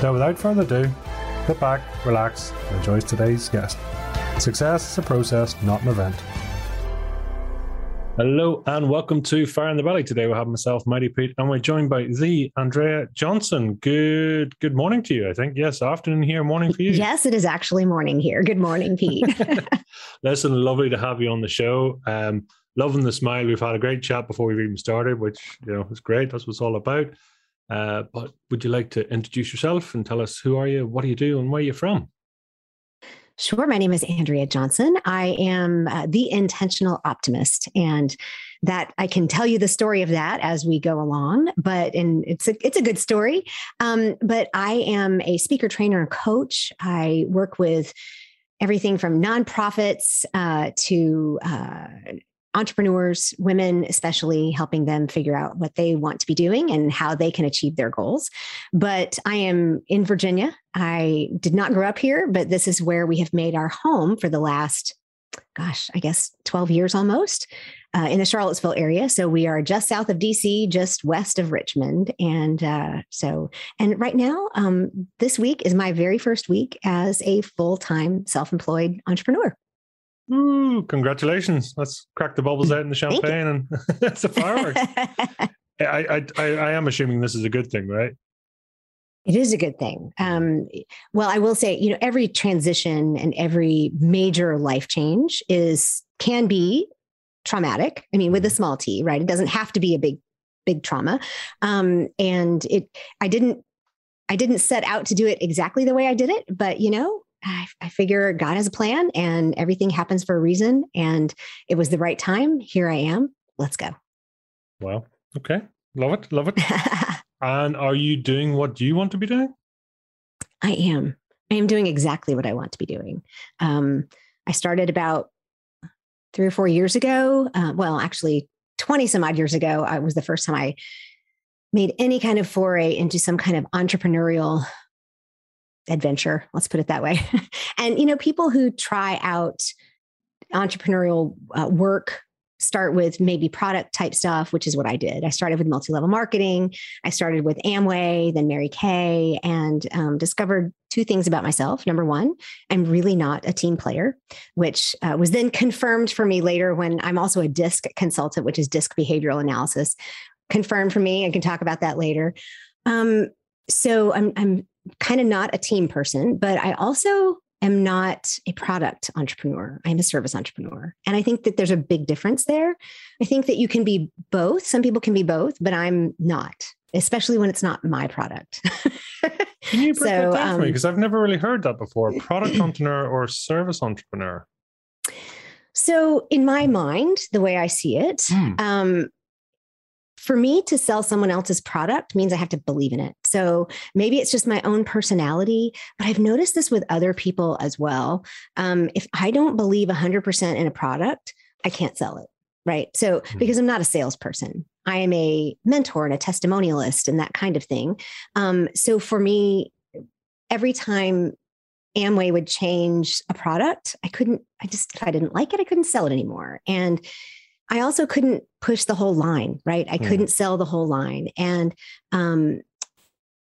So, without further ado, sit back, relax, and enjoy today's guest. Success is a process, not an event. Hello and welcome to Fire in the Belly. Today we have myself, Mighty Pete, and we're joined by the Andrea Johnson. Good good morning to you, I think. Yes, afternoon here, morning for you. Yes, it is actually morning here. Good morning, Pete. Listen, lovely to have you on the show. Um, loving the smile. We've had a great chat before we've even started, which you know is great. That's what it's all about. Uh, but would you like to introduce yourself and tell us who are you, what do you do, and where are you from? Sure. My name is Andrea Johnson. I am uh, the intentional optimist, and that I can tell you the story of that as we go along. But and it's a it's a good story. Um, but I am a speaker, trainer, and coach. I work with everything from nonprofits uh, to uh, entrepreneurs, women especially, helping them figure out what they want to be doing and how they can achieve their goals. But I am in Virginia. I did not grow up here, but this is where we have made our home for the last, gosh, I guess 12 years almost. Uh, in the Charlottesville area. So we are just south of DC, just west of Richmond. And uh, so, and right now, um, this week is my very first week as a full time self employed entrepreneur. Ooh, congratulations. Let's crack the bubbles out in the champagne and that's the fireworks. I, I, I am assuming this is a good thing, right? It is a good thing. Um, well, I will say, you know, every transition and every major life change is can be traumatic. I mean, with a mm-hmm. small t, right? It doesn't have to be a big, big trauma. Um, and it, I didn't, I didn't set out to do it exactly the way I did it, but you know, I, I figure God has a plan and everything happens for a reason. And it was the right time. Here I am. Let's go. Well, okay. Love it. Love it. and are you doing what you want to be doing? I am. I am doing exactly what I want to be doing. Um, I started about three or four years ago. Uh, well, actually, 20 some odd years ago, I was the first time I made any kind of foray into some kind of entrepreneurial adventure let's put it that way. And you know people who try out entrepreneurial uh, work start with maybe product type stuff which is what i did. I started with multi-level marketing. I started with amway then mary kay and um, discovered two things about myself. Number one i'm really not a team player which uh, was then confirmed for me later when i'm also a disc consultant which is disc behavioral analysis. Confirmed for me i can talk about that later. Um, so I'm, I'm kind of not a team person, but I also am not a product entrepreneur. I'm a service entrepreneur. And I think that there's a big difference there. I think that you can be both. Some people can be both, but I'm not, especially when it's not my product. can you break so, that down um, for me? Because I've never really heard that before. Product entrepreneur or service entrepreneur? So, in my mind, the way I see it, mm. um, for me to sell someone else's product means I have to believe in it. So maybe it's just my own personality, but I've noticed this with other people as well. Um, if I don't believe 100% in a product, I can't sell it. Right. So, mm-hmm. because I'm not a salesperson, I am a mentor and a testimonialist and that kind of thing. Um, so, for me, every time Amway would change a product, I couldn't, I just, if I didn't like it, I couldn't sell it anymore. And I also couldn't push the whole line, right? I mm. couldn't sell the whole line. And um,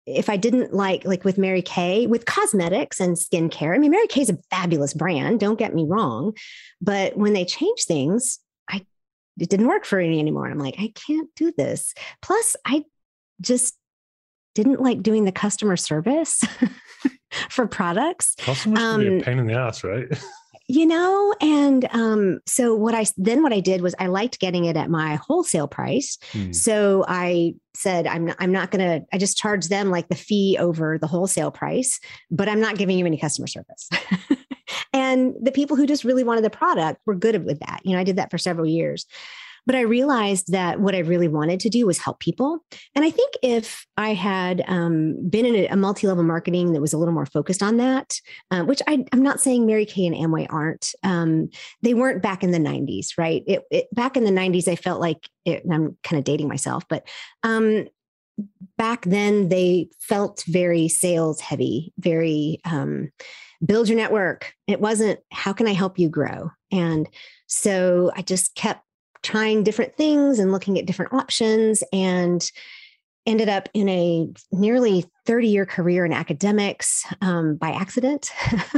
if I didn't like, like with Mary Kay, with cosmetics and skincare, I mean, Mary Kay is a fabulous brand, don't get me wrong. But when they change things, I it didn't work for me anymore. And I'm like, I can't do this. Plus, I just didn't like doing the customer service for products. Customers um, can be a um, pain in the ass, right? you know and um, so what i then what i did was i liked getting it at my wholesale price. Hmm. so i said i'm not, i'm not going to i just charge them like the fee over the wholesale price but i'm not giving you any customer service. And the people who just really wanted the product were good with that. You know i did that for several years but I realized that what I really wanted to do was help people. And I think if I had um, been in a, a multi level marketing that was a little more focused on that, uh, which I, am not saying Mary Kay and Amway aren't, um, they weren't back in the 90s, right? It, it, back in the 90s, I felt like it, I'm kind of dating myself, but um, back then they felt very sales heavy, very um, build your network. It wasn't how can I help you grow? And so I just kept trying different things and looking at different options and ended up in a nearly 30 year career in academics um, by accident.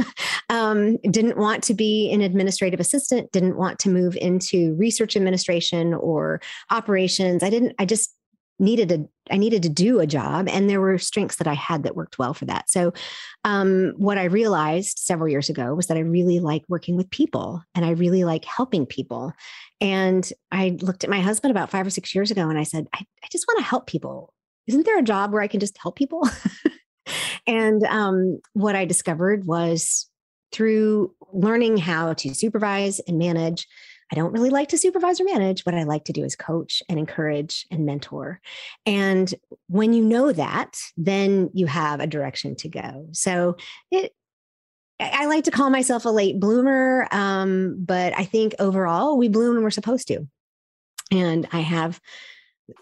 um, didn't want to be an administrative assistant, didn't want to move into research administration or operations. I didn't, I just needed a I needed to do a job and there were strengths that I had that worked well for that. So um, what I realized several years ago was that I really like working with people and I really like helping people. And I looked at my husband about five or six years ago and I said, I, I just want to help people. Isn't there a job where I can just help people? and um, what I discovered was through learning how to supervise and manage I don't really like to supervise or manage. What I like to do is coach and encourage and mentor. And when you know that, then you have a direction to go. So it, I like to call myself a late bloomer, um, but I think overall we bloom when we're supposed to. And I have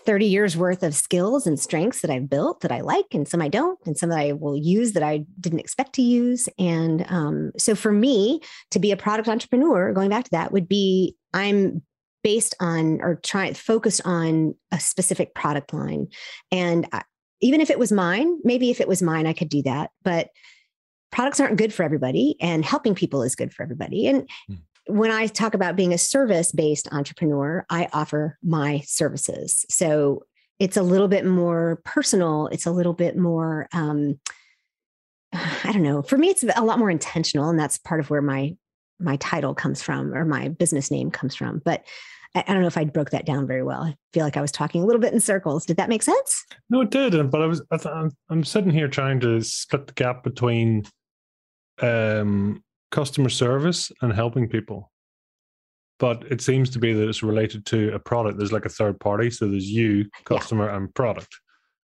30 years worth of skills and strengths that I've built that I like, and some I don't, and some that I will use that I didn't expect to use. And um, so for me to be a product entrepreneur, going back to that, would be I'm based on or trying focused on a specific product line. And I, even if it was mine, maybe if it was mine, I could do that. But products aren't good for everybody, and helping people is good for everybody. And mm when I talk about being a service based entrepreneur, I offer my services. So it's a little bit more personal. It's a little bit more, um, I don't know. For me, it's a lot more intentional, and that's part of where my my title comes from or my business name comes from. But I, I don't know if I broke that down very well. I feel like I was talking a little bit in circles. Did that make sense? No, it did. But I was I I'm sitting here trying to split the gap between um customer service and helping people. But it seems to be that it's related to a product. There's like a third party. So there's you, customer, yeah. and product.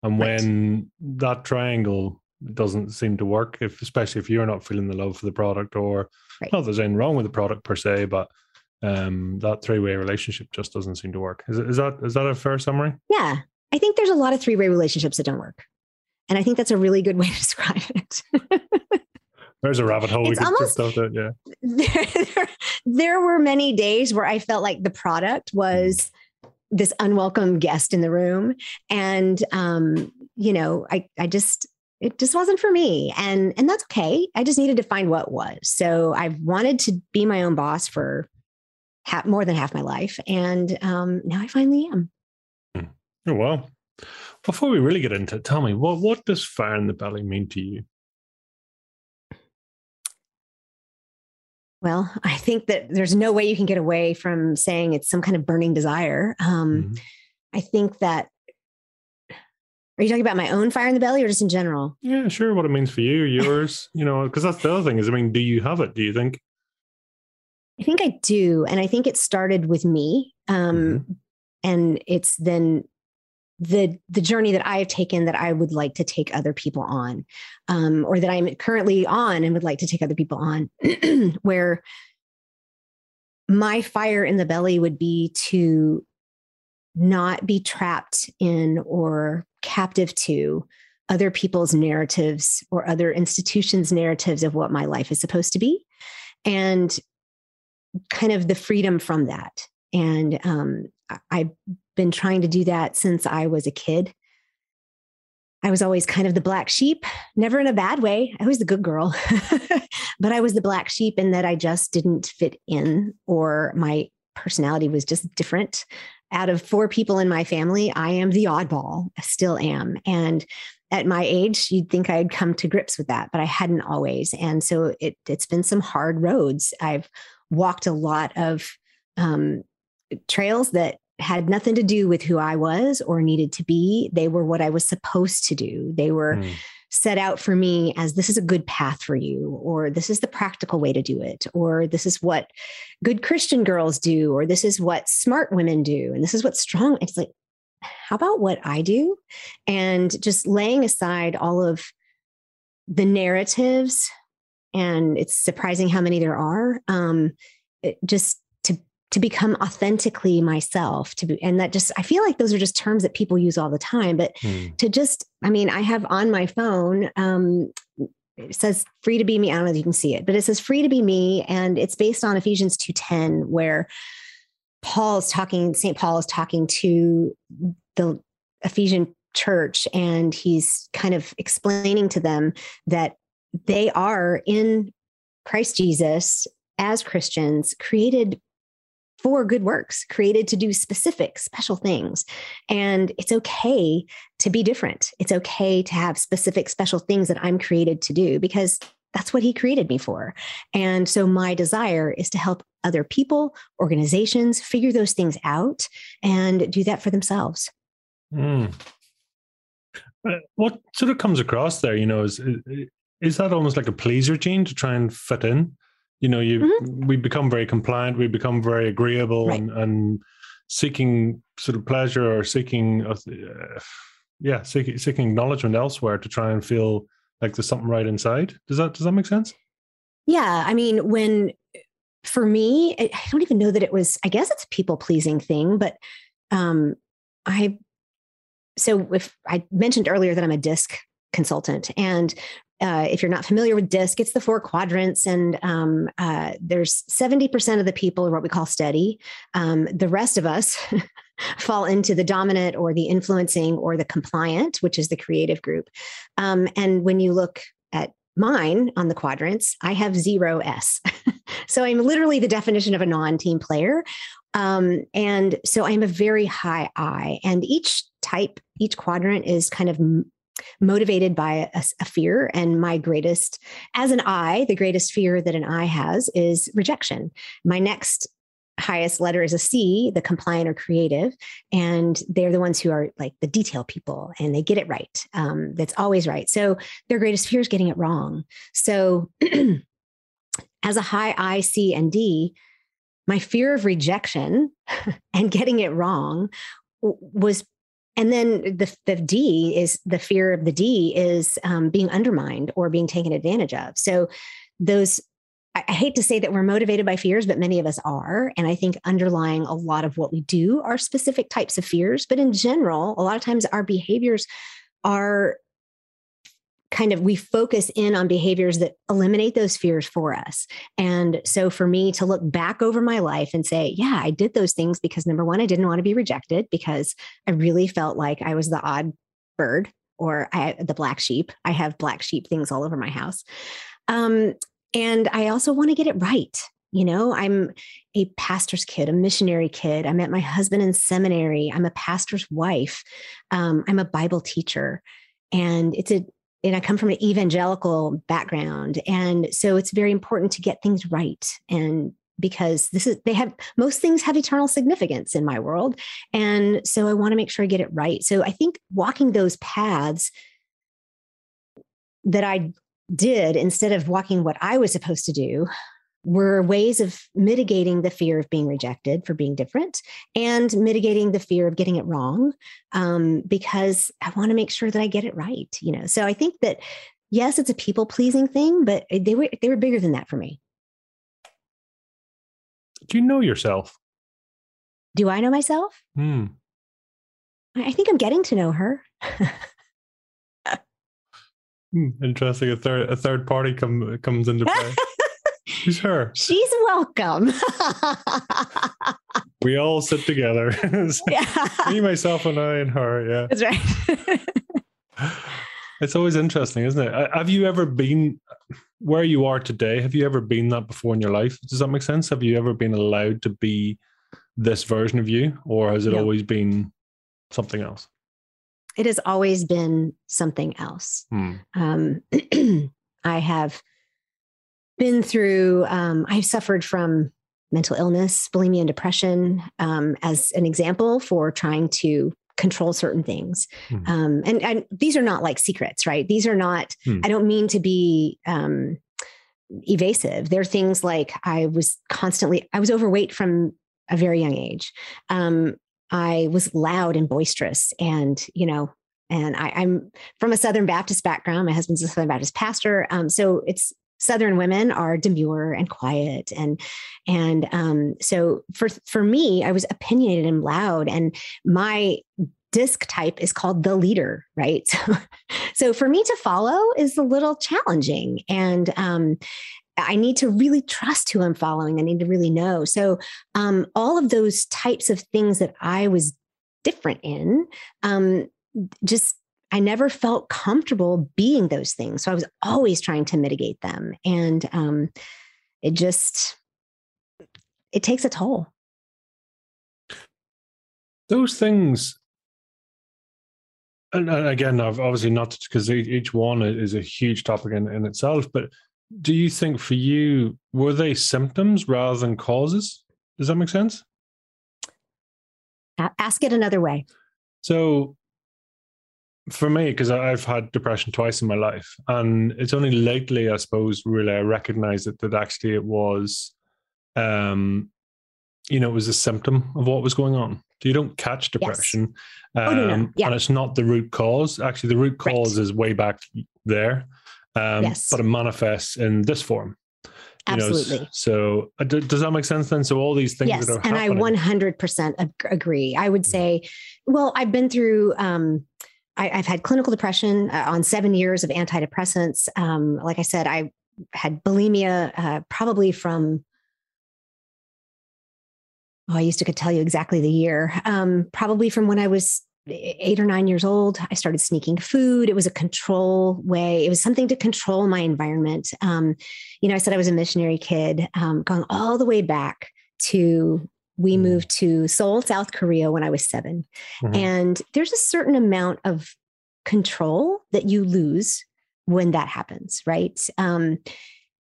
And right. when that triangle doesn't seem to work, if especially if you're not feeling the love for the product, or right. not there's anything wrong with the product per se, but um, that three way relationship just doesn't seem to work. Is, is that is that a fair summary? Yeah, I think there's a lot of three way relationships that don't work, and I think that's a really good way to describe it. There's a rabbit hole. It's we almost, that, yeah. There, there were many days where I felt like the product was this unwelcome guest in the room. And um, you know, I I just it just wasn't for me. And and that's okay. I just needed to find what was. So I've wanted to be my own boss for half, more than half my life. And um, now I finally am. Hmm. Oh well. Before we really get into it, tell me what what does fire in the belly mean to you? Well, I think that there's no way you can get away from saying it's some kind of burning desire. Um, mm-hmm. I think that. Are you talking about my own fire in the belly or just in general? Yeah, sure. What it means for you, yours, you know, because that's the other thing is, I mean, do you have it? Do you think? I think I do. And I think it started with me. Um, mm-hmm. And it's then the the journey that I have taken that I would like to take other people on, um, or that I'm currently on and would like to take other people on, where my fire in the belly would be to not be trapped in or captive to other people's narratives or other institutions' narratives of what my life is supposed to be, and kind of the freedom from that. And um, I've been trying to do that since I was a kid. I was always kind of the black sheep, never in a bad way. I was the good girl, but I was the black sheep in that I just didn't fit in or my personality was just different. Out of four people in my family, I am the oddball, I still am. And at my age, you'd think I'd come to grips with that, but I hadn't always. And so it, it's been some hard roads. I've walked a lot of um, trails that had nothing to do with who I was or needed to be. They were what I was supposed to do. They were mm. set out for me as this is a good path for you, or this is the practical way to do it, or this is what good Christian girls do, or this is what smart women do, and this is what strong. It's like, how about what I do? And just laying aside all of the narratives, and it's surprising how many there are. Um, just to become authentically myself to be and that just i feel like those are just terms that people use all the time but hmm. to just i mean i have on my phone um it says free to be me i don't know if you can see it but it says free to be me and it's based on ephesians 2.10 where paul is talking st paul is talking to the ephesian church and he's kind of explaining to them that they are in christ jesus as christians created for good works, created to do specific, special things. And it's okay to be different. It's okay to have specific, special things that I'm created to do because that's what he created me for. And so my desire is to help other people, organizations figure those things out and do that for themselves. Mm. What sort of comes across there, you know, is is that almost like a pleaser gene to try and fit in? You know you mm-hmm. we become very compliant we become very agreeable right. and, and seeking sort of pleasure or seeking uh, yeah seeking, seeking acknowledgement elsewhere to try and feel like there's something right inside does that does that make sense yeah i mean when for me i don't even know that it was i guess it's a people pleasing thing but um i so if i mentioned earlier that i'm a disc consultant and uh, if you're not familiar with DISC, it's the four quadrants, and um, uh, there's 70% of the people are what we call steady. Um, the rest of us fall into the dominant or the influencing or the compliant, which is the creative group. Um, and when you look at mine on the quadrants, I have zero S. so I'm literally the definition of a non team player. Um, and so I'm a very high I, and each type, each quadrant is kind of motivated by a, a, fear. And my greatest, as an I, the greatest fear that an I has is rejection. My next highest letter is a C, the compliant or creative. And they're the ones who are like the detail people and they get it right. Um, that's always right. So their greatest fear is getting it wrong. So as a high I, C, and D, my fear of rejection and getting it wrong was and then the, the D is the fear of the D is um, being undermined or being taken advantage of. So those I, I hate to say that we're motivated by fears, but many of us are. And I think underlying a lot of what we do are specific types of fears. But in general, a lot of times our behaviors are kind of we focus in on behaviors that eliminate those fears for us. And so for me to look back over my life and say, yeah, I did those things because number one, I didn't want to be rejected because I really felt like I was the odd bird or I, the black sheep. I have black sheep things all over my house. Um, and I also want to get it right. You know, I'm a pastor's kid, a missionary kid. I met my husband in seminary. I'm a pastor's wife. Um, I'm a Bible teacher. And it's a and I come from an evangelical background. And so it's very important to get things right. And because this is, they have, most things have eternal significance in my world. And so I want to make sure I get it right. So I think walking those paths that I did instead of walking what I was supposed to do were ways of mitigating the fear of being rejected for being different and mitigating the fear of getting it wrong um, because i want to make sure that i get it right you know? So i think that yes it's a people pleasing thing but they were they were bigger than that for me. Do you know yourself? Do i know myself? Hmm. i think i'm getting to know her. Hmm, interesting. A third a third party come comes into play She's her. She's welcome. we all sit together. yeah. Me, myself, and I, and her. Yeah. That's right. it's always interesting, isn't it? Have you ever been where you are today? Have you ever been that before in your life? Does that make sense? Have you ever been allowed to be this version of you, or has it no. always been something else? It has always been something else. Hmm. Um, I have been through, um, I've suffered from mental illness, bulimia, and depression um, as an example for trying to control certain things. Mm. Um, and, and, these are not like secrets, right? These are not, mm. I don't mean to be um, evasive. They're things like I was constantly, I was overweight from a very young age. Um, I was loud and boisterous and, you know, and I, am from a Southern Baptist background. My husband's a Southern Baptist pastor. Um, so it's Southern women are demure and quiet, and and um, so for for me, I was opinionated and loud, and my disc type is called the leader, right? So, so for me to follow is a little challenging, and um, I need to really trust who I'm following. I need to really know. So um, all of those types of things that I was different in um, just I never felt comfortable being those things. So I was always trying to mitigate them. And um, it just, it takes a toll. Those things, and again, I've obviously not because each one is a huge topic in, in itself, but do you think for you, were they symptoms rather than causes? Does that make sense? Ask it another way. So for me, because I've had depression twice in my life, and it's only lately, I suppose, really I recognized it that actually it was, um, you know, it was a symptom of what was going on. You don't catch depression, yes. um, oh, no, no. Yeah. and it's not the root cause. Actually, the root cause right. is way back there, um, yes. but it manifests in this form. Absolutely. Know, so uh, does that make sense then? So all these things yes, that are and happening. I 100% agree. I would mm. say, well, I've been through. Um, I, have had clinical depression uh, on seven years of antidepressants. Um, like I said, I had bulimia uh, probably from, oh, I used to could tell you exactly the year, um, probably from when I was eight or nine years old. I started sneaking food. It was a control way. It was something to control my environment. Um, you know, I said I was a missionary kid, um, going all the way back to we mm. moved to Seoul, South Korea when I was 7 mm-hmm. And there's a certain amount of control that you lose when that happens, right? Um,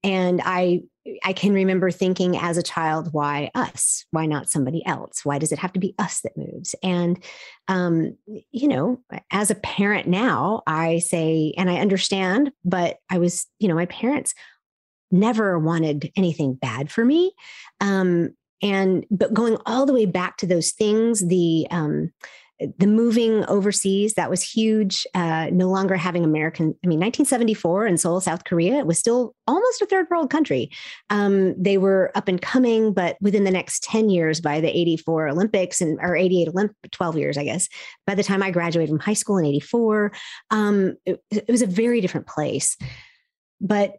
and I I can remember thinking as a child, why us? Why not somebody else? Why does it have to be us that moves? And um, you know, as a parent now, I say, and I understand, but I was, you know, my parents never wanted anything bad for me. Um, and but going all the way back to those things the um, the moving overseas that was huge uh, no longer having american i mean 1974 in seoul south korea it was still almost a third world country. Um, they were up and coming but within the next 10 years by the 84 olympics and or 88 olymp 12 years i guess by the time i graduated from high school in 84 um, it, it was a very different place. But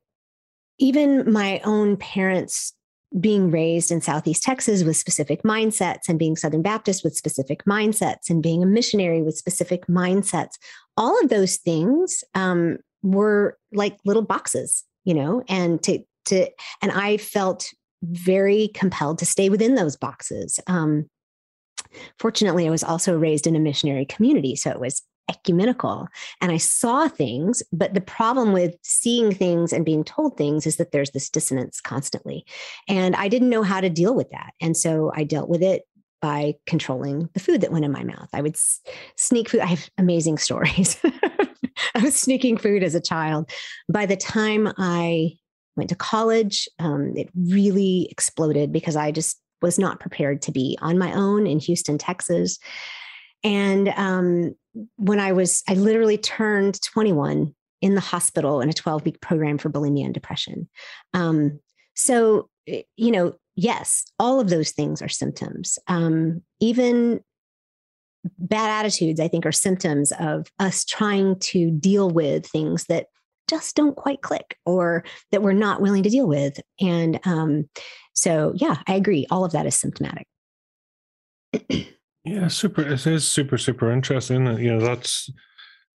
even my own parents being raised in Southeast Texas with specific mindsets and being Southern Baptist with specific mindsets and being a missionary with specific mindsets, all of those things um, were like little boxes, you know, and to, to, and I felt very compelled to stay within those boxes. Um, fortunately, I was also raised in a missionary community. So it was ecumenical and I saw things. But the problem with seeing things and being told things is that there's this dissonance constantly. And I didn't know how to deal with that. And so I dealt with it by controlling the food that went in my mouth. I would sneak food. I have amazing stories. I was sneaking food as a child. By the time I went to college, um, it really exploded because I just was not prepared to be on my own in Houston, Texas. And um, when I was, I literally turned 21 in the hospital in a 12 week program for bulimia and depression. Um, so, eh, you know, yes, all of those things are symptoms. Um, even bad attitudes, I think, are symptoms of us trying to deal with things that just don't quite click or that we're not willing to deal with. And um, so, yeah, I agree. All of that is symptomatic. Yeah, super. It is super, super interesting. You know, that's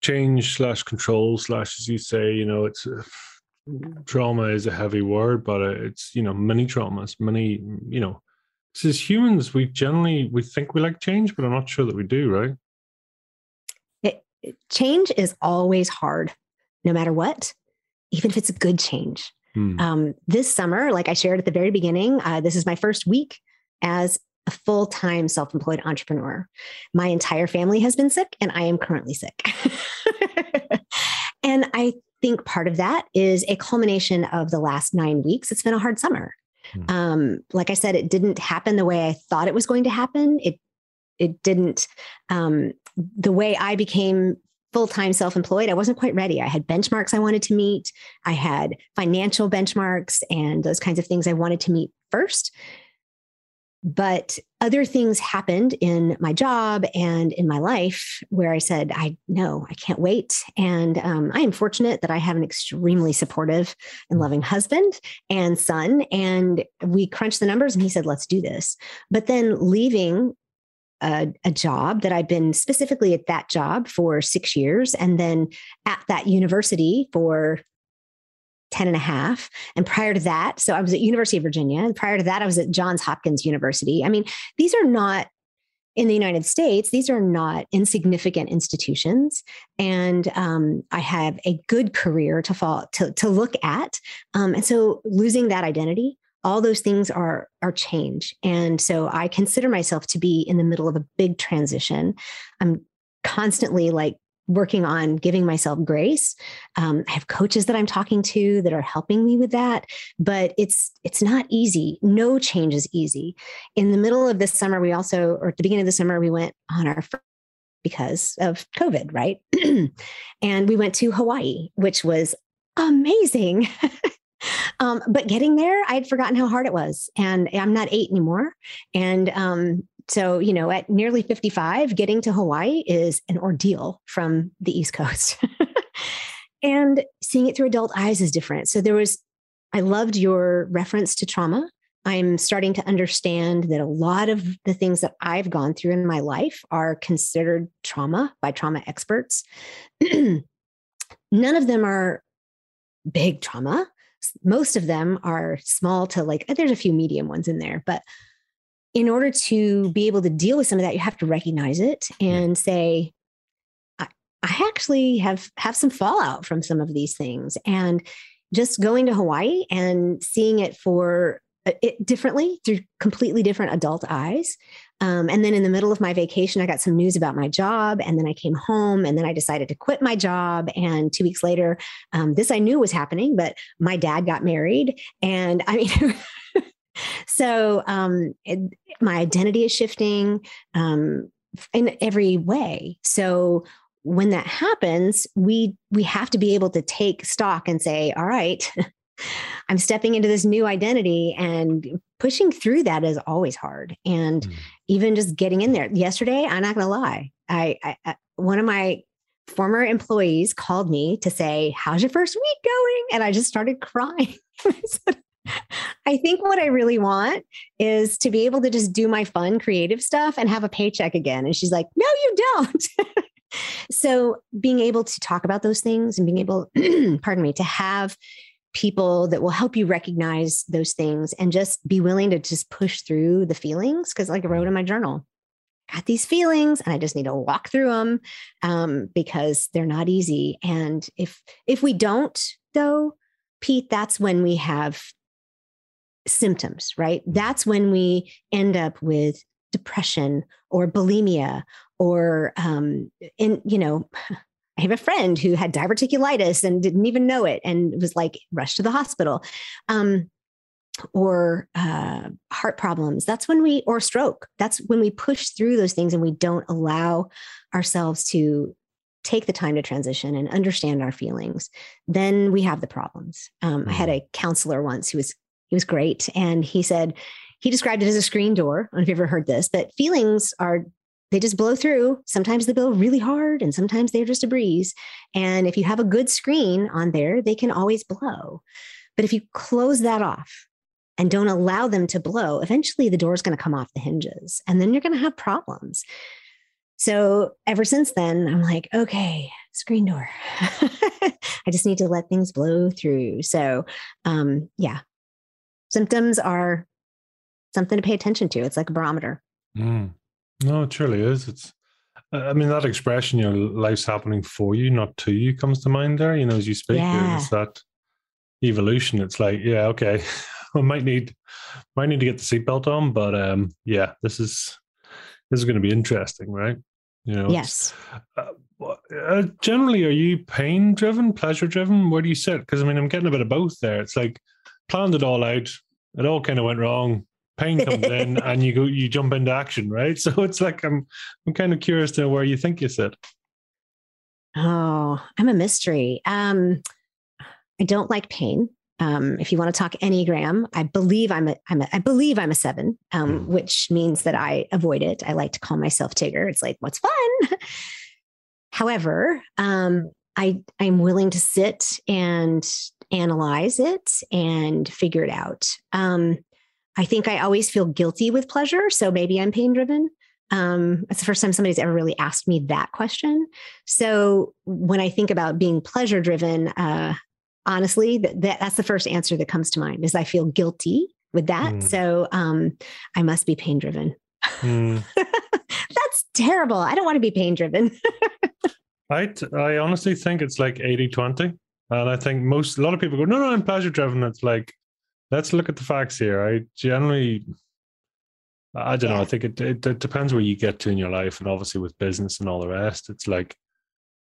change slash control slash, as you say, you know, it's uh, trauma is a heavy word, but it's, you know, many traumas, many, you know, as humans, we generally, we think we like change, but I'm not sure that we do, right? It, change is always hard, no matter what, even if it's a good change. Hmm. Um, this summer, like I shared at the very beginning, uh, this is my first week as a full time self employed entrepreneur. My entire family has been sick, and I am currently sick. and I think part of that is a culmination of the last nine weeks. It's been a hard summer. Mm. Um, like I said, it didn't happen the way I thought it was going to happen. It it didn't um, the way I became full time self employed. I wasn't quite ready. I had benchmarks I wanted to meet. I had financial benchmarks and those kinds of things I wanted to meet first. But other things happened in my job and in my life where I said, I know I can't wait. And um, I am fortunate that I have an extremely supportive and loving husband and son. And we crunched the numbers and he said, let's do this. But then leaving a, a, job that I've been specifically at that job for six years and then at that university for 10 and a half. And prior to that, so I was at University of Virginia. And prior to that, I was at Johns Hopkins University. I mean, these are not in the United States, these are not insignificant institutions. And um, I have a good career to fall to, to look at. Um, and so losing that identity, all those things are are change. And so I consider myself to be in the middle of a big transition. I'm constantly like working on giving myself grace. Um, I have coaches that I'm talking to that are helping me with that, but it's it's not easy. No change is easy. In the middle of this summer, we also, or at the beginning of the summer, we went on our because of COVID, right? and we went to Hawaii, which was amazing. um, but getting there, I'd forgotten how hard it was. And I'm not eight anymore. And um, so, you know, at nearly 55, getting to Hawaii is an ordeal from the East Coast. and seeing it through adult eyes is different. So, there was, I loved your reference to trauma. I'm starting to understand that a lot of the things that I've gone through in my life are considered trauma by trauma experts. None of them are big trauma. Most of them are small to like, there's a few medium ones in there, but in order to be able to deal with some of that, you have to recognize it and say, I, I actually have have some fallout from some of these things. And just going to Hawaii and seeing it for uh, it differently through completely different adult eyes. Um, and then in the middle of my vacation, I got some news about my job. And then I came home and then I decided to quit my job. And two weeks later, um, this I knew was happening, but my dad got married. And I mean, so um, it, my identity is shifting um, in every way. So when that happens, we we have to be able to take stock and say, all right. I'm stepping into this new identity and pushing through that is always hard. And mm. even just getting in there. Yesterday, I'm not going to lie. I, I, one of my former employees called me to say, "How's your first week going?" And I just started crying. I said, I think what I really want is to be able to just do my fun creative stuff and have a paycheck again. And she's like, no, you don't. so being able to talk about those things and being able, pardon me, to have people that will help you recognize those things and just be willing to just push through the feelings. Cause like I wrote in my journal, got these feelings and I just need to walk through them um, because they're not easy. And if if we don't though, Pete, that's when we have symptoms, right? That's when we end up with depression or bulimia or um in you know I have a friend who had diverticulitis and didn't even know it and was like rushed to the hospital. Um, or uh, heart problems. That's when we, or stroke. That's when we push through those things and we don't allow ourselves to take the time to transition and understand our feelings. Then we have the problems. Um, I had mm-hmm. a counselor once who was he was great. And he said, he described it as a screen door. I don't know if you've ever heard this, but feelings are, they just blow through. Sometimes they blow really hard and sometimes they're just a breeze. And if you have a good screen on there, they can always blow. But if you close that off and don't allow them to blow, eventually the door is going to come off the hinges and then you're going to have problems. So ever since then, I'm like, okay, screen door. I just need to let things blow through. So, um, yeah, symptoms are something to pay attention to. It's like a barometer. Mm. No, it truly is. It's, I mean, that expression, your know, life's happening for you, not to you, comes to mind there. You know, as you speak, yeah. it's that evolution. It's like, yeah, okay, I might need might need to get the seatbelt on, but um, yeah, this is this is going to be interesting, right? You know, yes. Uh, uh, generally, are you pain driven, pleasure driven? Where do you sit? Because I mean, I'm getting a bit of both there. It's like planned it all out. It all kind of went wrong. Pain comes in, and you go, you jump into action, right? So it's like I'm, I'm kind of curious to know where you think you sit. Oh, I'm a mystery. Um, I don't like pain. Um, if you want to talk Enneagram, I believe I'm a, I'm a I believe I'm a seven, um, mm. which means that I avoid it. I like to call myself Tigger. It's like, what's fun? However, um, I I'm willing to sit and analyze it and figure it out. Um, I think I always feel guilty with pleasure, so maybe I'm pain driven. Um, it's the first time somebody's ever really asked me that question. So when I think about being pleasure driven, uh, honestly, that, that, that's the first answer that comes to mind is I feel guilty with that. Mm. So um, I must be pain driven. Mm. that's terrible. I don't want to be pain driven. I, t- I honestly think it's like 80 20. And I think most, a lot of people go, no, no, I'm pleasure driven. It's like, let's look at the facts here. I generally, I don't yeah. know. I think it, it, it depends where you get to in your life. And obviously with business and all the rest, it's like,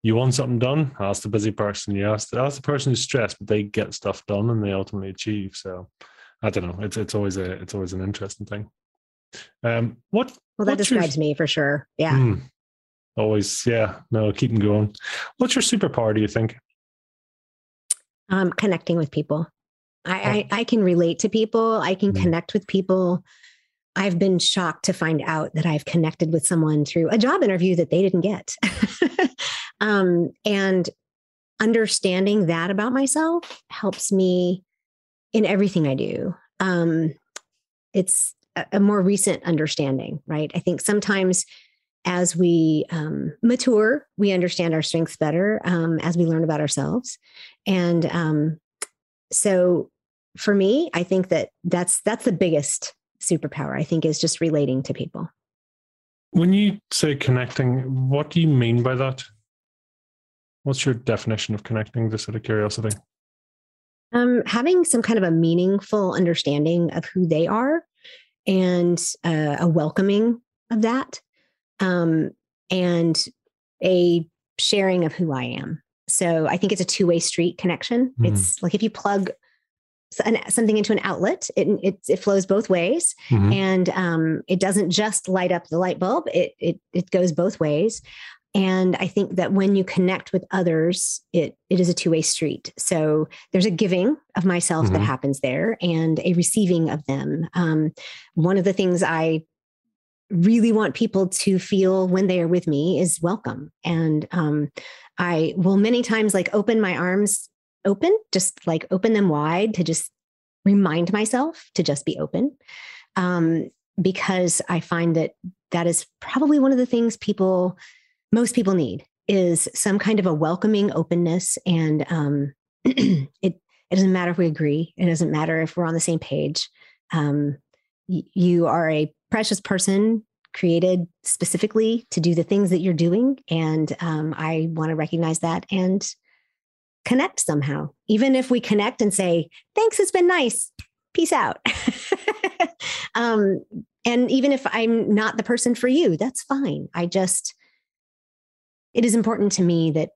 you want something done, ask the busy person. You ask, ask the person who's stressed, but they get stuff done and they ultimately achieve. So I don't know. It's it's always a it's always an interesting thing. Um, what? Well, that describes your, me for sure. Yeah. Mm, always, yeah. No, keep them going. What's your superpower? Do you think? Um, connecting with people. I, oh. I, I can relate to people. I can mm. connect with people. I've been shocked to find out that I've connected with someone through a job interview that they didn't get. Um, and understanding that about myself helps me in everything I do. Um, it's a, a, more recent understanding, right? I think sometimes as we um, mature, we understand our strengths better um, as we learn about ourselves. And um, so for me, I think that that's that's the biggest superpower. I think is just relating to people. When you say connecting, what do you mean by that? What's your definition of connecting, just out of curiosity? Um, having some kind of a meaningful understanding of who they are and uh, a welcoming of that um, and a sharing of who I am. So I think it's a two way street connection. Mm. It's like if you plug something into an outlet, it, it, it flows both ways. Mm-hmm. And um, it doesn't just light up the light bulb, it, it, it goes both ways. And I think that when you connect with others, it, it is a two way street. So there's a giving of myself mm-hmm. that happens there and a receiving of them. Um, one of the things I really want people to feel when they are with me is welcome. And um, I will many times like open my arms open, just like open them wide to just remind myself to just be open. Um, because I find that that is probably one of the things people most people need is some kind of a welcoming openness and um, it it doesn't matter if we agree it doesn't matter if we're on the same page um, y- you are a precious person created specifically to do the things that you're doing. And um, i want to recognize that and connect somehow. Even if we connect and say thanks it's been nice. Peace out. Um, and even if i'm not the person for you that's fine. I just it is important to me that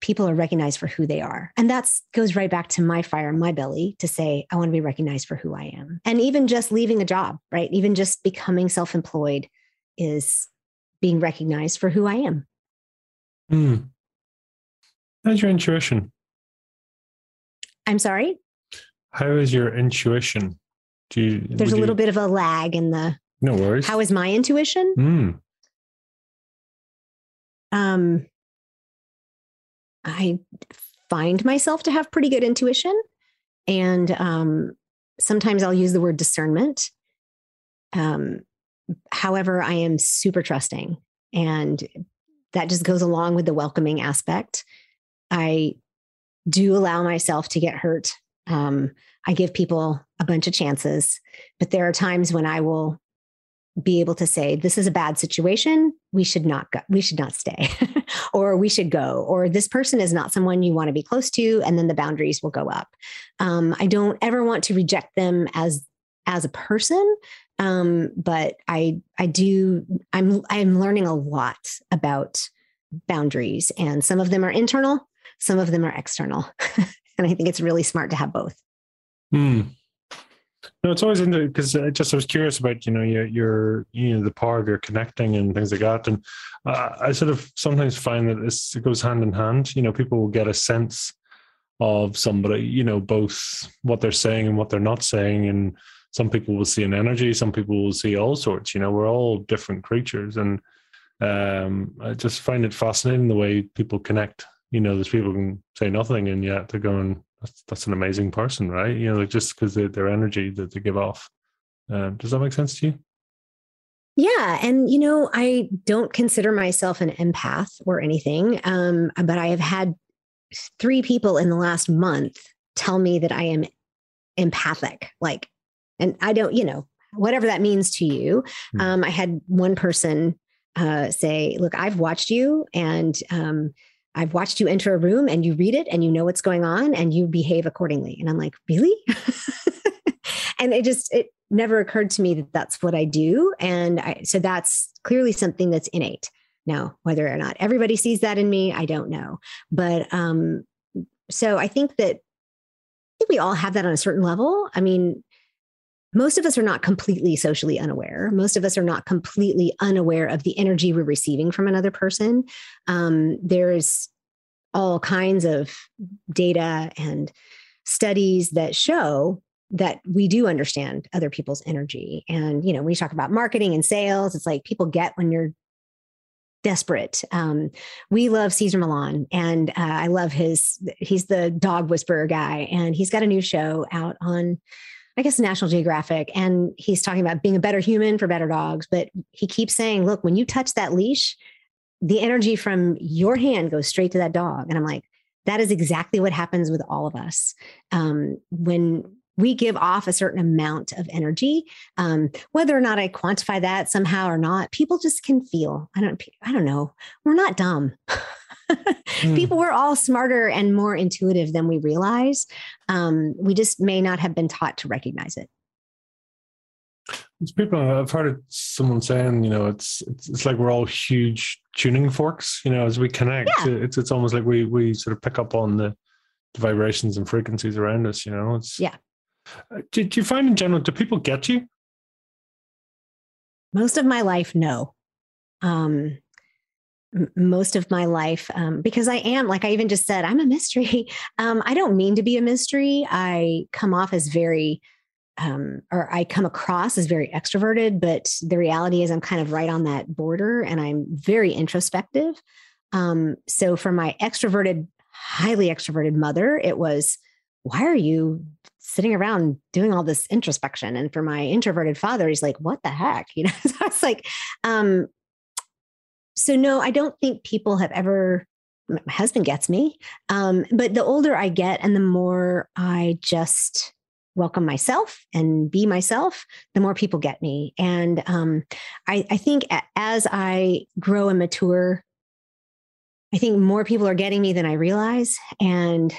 people are recognized for who they are. And that goes right back to my fire my belly to say, I want to be recognized for who I am. And even just leaving a job, right? Even just becoming self employed is being recognized for who I am. Hmm. How's your intuition? I'm sorry? How is your intuition? Do you, There's a little you... bit of a lag in the. No worries. How is my intuition? Hmm. um, I find myself to have pretty good intuition. And um, sometimes I'll use the word discernment. Um, however, I am super trusting. And that just goes along with the welcoming aspect. I do allow myself to get hurt. Um, I give people a bunch of chances, but there are times when I will be able to say this is a bad situation. We should not go we should not stay or we should go or this person is not someone you want to be close to and then the boundaries will go up. Um, i don't ever want to reject them as as a person um, but i i do i'm i'm learning a lot about boundaries and some of them are internal some of them are external and i think it's really smart to have both. Hmm. No, it's always interesting because I just I was curious about you know your your you know the power of your connecting and things like that, and uh, I sort of sometimes find that this it goes hand in hand. You know, people will get a sense of somebody, you know, both what they're saying and what they're not saying, and some people will see an energy, some people will see all sorts. You know, we're all different creatures, and um, I just find it fascinating the way people connect. You know, there's people can say nothing, and yet they're going that's that's an amazing person, right? You know, like just because their energy that they give off. Um, does that make sense to you? Yeah, and you know, I don't consider myself an empath or anything, um, but I have had three people in the last month tell me that I am empathic. Like, and I don't, you know, whatever that means to you. Mm-hmm. Um, I had one person uh, say, "Look, I've watched you, and um, I've watched you enter a room and you read it and you know what's going on and you behave accordingly. And I'm like, really? and it just, it never occurred to me that that's what I do. And I, so that's clearly something that's innate. Now, whether or not everybody sees that in me, I don't know. But um, so I think that I think we all have that on a certain level. I mean, most of us are not completely socially unaware. Most of us are not completely unaware of the energy we're receiving from another person. Um, there's all kinds of data and studies that show that we do understand other people's energy. And, you know, when you talk about marketing and sales, it's like people get when you're desperate. Um, we love Cesar Millan, and uh, I love his. He's the dog whisperer guy, and he's got a new show out on I guess National Geographic, and he's talking about being a better human for better dogs. But he keeps saying, look, when you touch that leash, the energy from your hand goes straight to that dog. And I'm like, that is exactly what happens with all of us. Um, when we give off a certain amount of energy, um, whether or not I quantify that somehow or not, people just can feel. I don't. I don't know. We're not dumb. mm. people were all smarter and more intuitive than we realize. Um, we just may not have been taught to recognize it. It's people. I've heard someone saying, you know, it's, it's it's like we're all huge tuning forks. You know, as we connect, yeah. it's it's almost like we we sort of pick up on the, the vibrations and frequencies around us. You know, it's yeah. Uh, do, do you find in general do people get you? Most of my life, no. Um, most of my life um, because I am, like I even just said, I'm a mystery. Um, I don't mean to be a mystery. I come off as very, um, or I come across as very extroverted, but the reality is I'm kind of right on that border and I'm very introspective. Um, so for my extroverted, highly extroverted mother, it was, why are you sitting around doing all this introspection? And for my introverted father, he's like, what the heck? You know, so I was like, um, so no, I don't think people have ever. My husband gets me, um, but the older I get, and the more I just welcome myself and be myself, the more people get me. And um, I, I think as I grow and mature, I think more people are getting me than I realize, and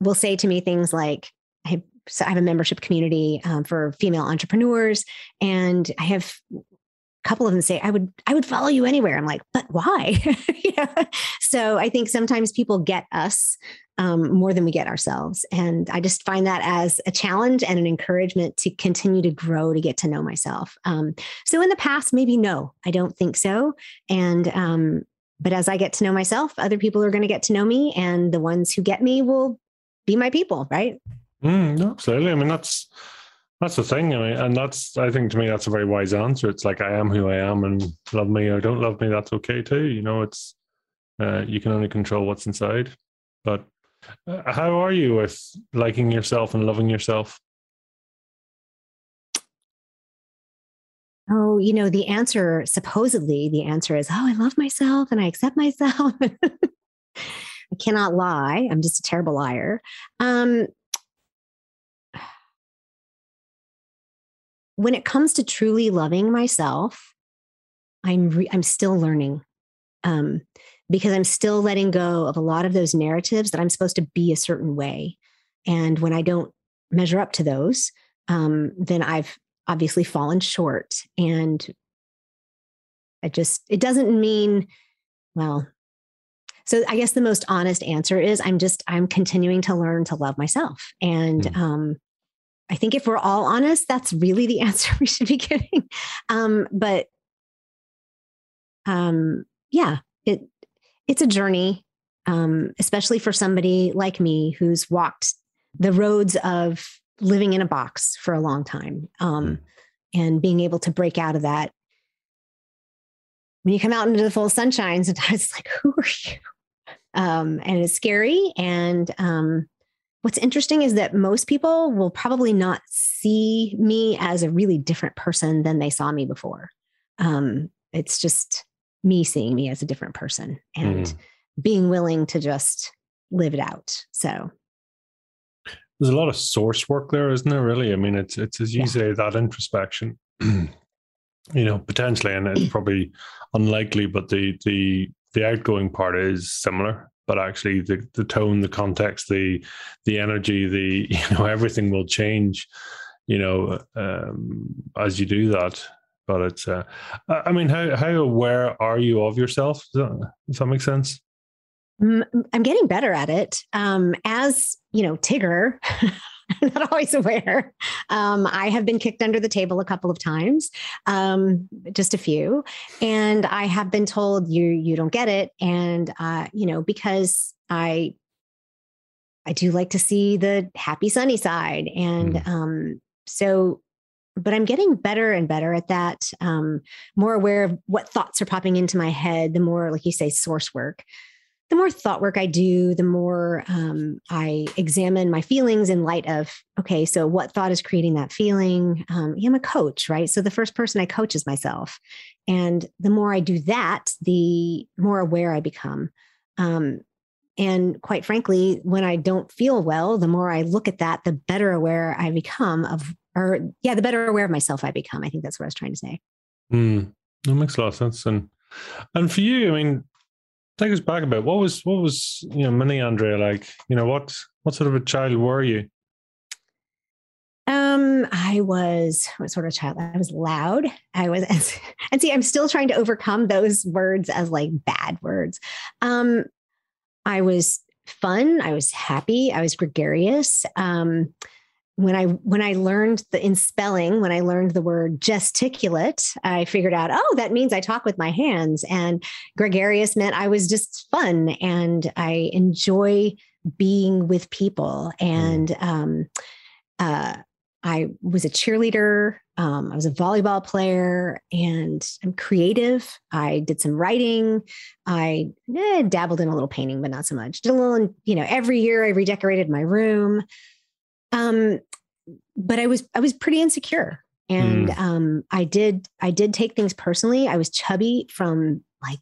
will say to me things like, I so I have a membership community um, for female entrepreneurs, and I have couple of them say i would i would follow you anywhere. I'm like but why? Yeah. so i think sometimes people get us um, more than we get ourselves. And i just find that as a challenge and an encouragement to continue to grow to get to know myself. Um, so in the past maybe no i don't think so. And um, but as i get to know myself other people are going to get to know me and the ones who get me will be my people right? Mm, absolutely. I mean that's that's the thing. I mean, and that's, I think to me, that's a very wise answer. It's like, I am who I am and love me or don't love me. That's okay too. You know, it's, uh, you can only control what's inside. But uh, how are you with liking yourself and loving yourself? Oh, you know, the answer, supposedly, the answer is, oh, I love myself and I accept myself. I cannot lie. I'm just a terrible liar. Um, when it comes to truly loving myself, I'm re- I'm still learning. Um, because I'm still letting go of a lot of those narratives that I'm supposed to be a certain way. And when I don't measure up to those, um, then I've obviously fallen short. And I just, it doesn't mean, well, so I guess the most honest answer is I'm just, I'm continuing to learn to love myself. And mm. um, I think if we're all honest, that's really the answer we should be giving. Um, but um, yeah, it it's a journey, um, especially for somebody like me who's walked the roads of living in a box for a long time um, mm. and being able to break out of that. When you come out into the full sunshine, sometimes it's like, who are you? Um, and it's scary. And um, what's interesting is that most people will probably not see me as a really different person than they saw me before. Um, it's just me seeing me as a different person and mm. being willing to just live it out. So there's a lot of source work there, isn't there? Really, I mean, it's it's as you yeah. say that introspection. you know, potentially, and it's probably unlikely, but the the the outgoing part is similar. But actually, the the tone, the context, the the energy, the you know everything will change. You know, um, as you do that, but it's uh, i mean how how aware are you of yourself? Does that, does that make sense? I'm getting better at it. Um, as you know tigger I'm not always aware. Um, I have been kicked under the table a couple of times, um, just a few, and I have been told you you don't get it, and uh, you know because I I do like to see the happy sunny side, and mm. um, so but I'm getting better and better at that. Um, more aware of what thoughts are popping into my head, the more, like you say, source work. The more thought work I do, the more um, I examine my feelings in light of, okay, so what thought is creating that feeling? Um, I'm a coach, right? So the first person I coach is myself. And the more I do that, the more aware I become. Um, and quite frankly, when I don't feel well, the more I look at that, the better aware I become of or yeah, the better aware of myself I become. I think that's what I was trying to say. Mm, that makes a lot of sense. And and for you, I mean, take us back a bit. What was what was you know mini Andrea like? You know what what sort of a child were you? Um, I was what sort of child? I was loud. I was, and see, I'm still trying to overcome those words as like bad words. Um, I was fun. I was happy. I was gregarious. Um, when I when I learned the in spelling, when I learned the word gesticulate, I figured out, oh, that means I talk with my hands. And gregarious meant I was just fun and I enjoy being with people. And mm. um, uh, I was a cheerleader. Um, I was a volleyball player, and I'm creative. I did some writing. I eh, dabbled in a little painting, but not so much. Did a little, you know, every year I redecorated my room. Um, but I was I was pretty insecure, and mm. um, I did I did take things personally. I was chubby from like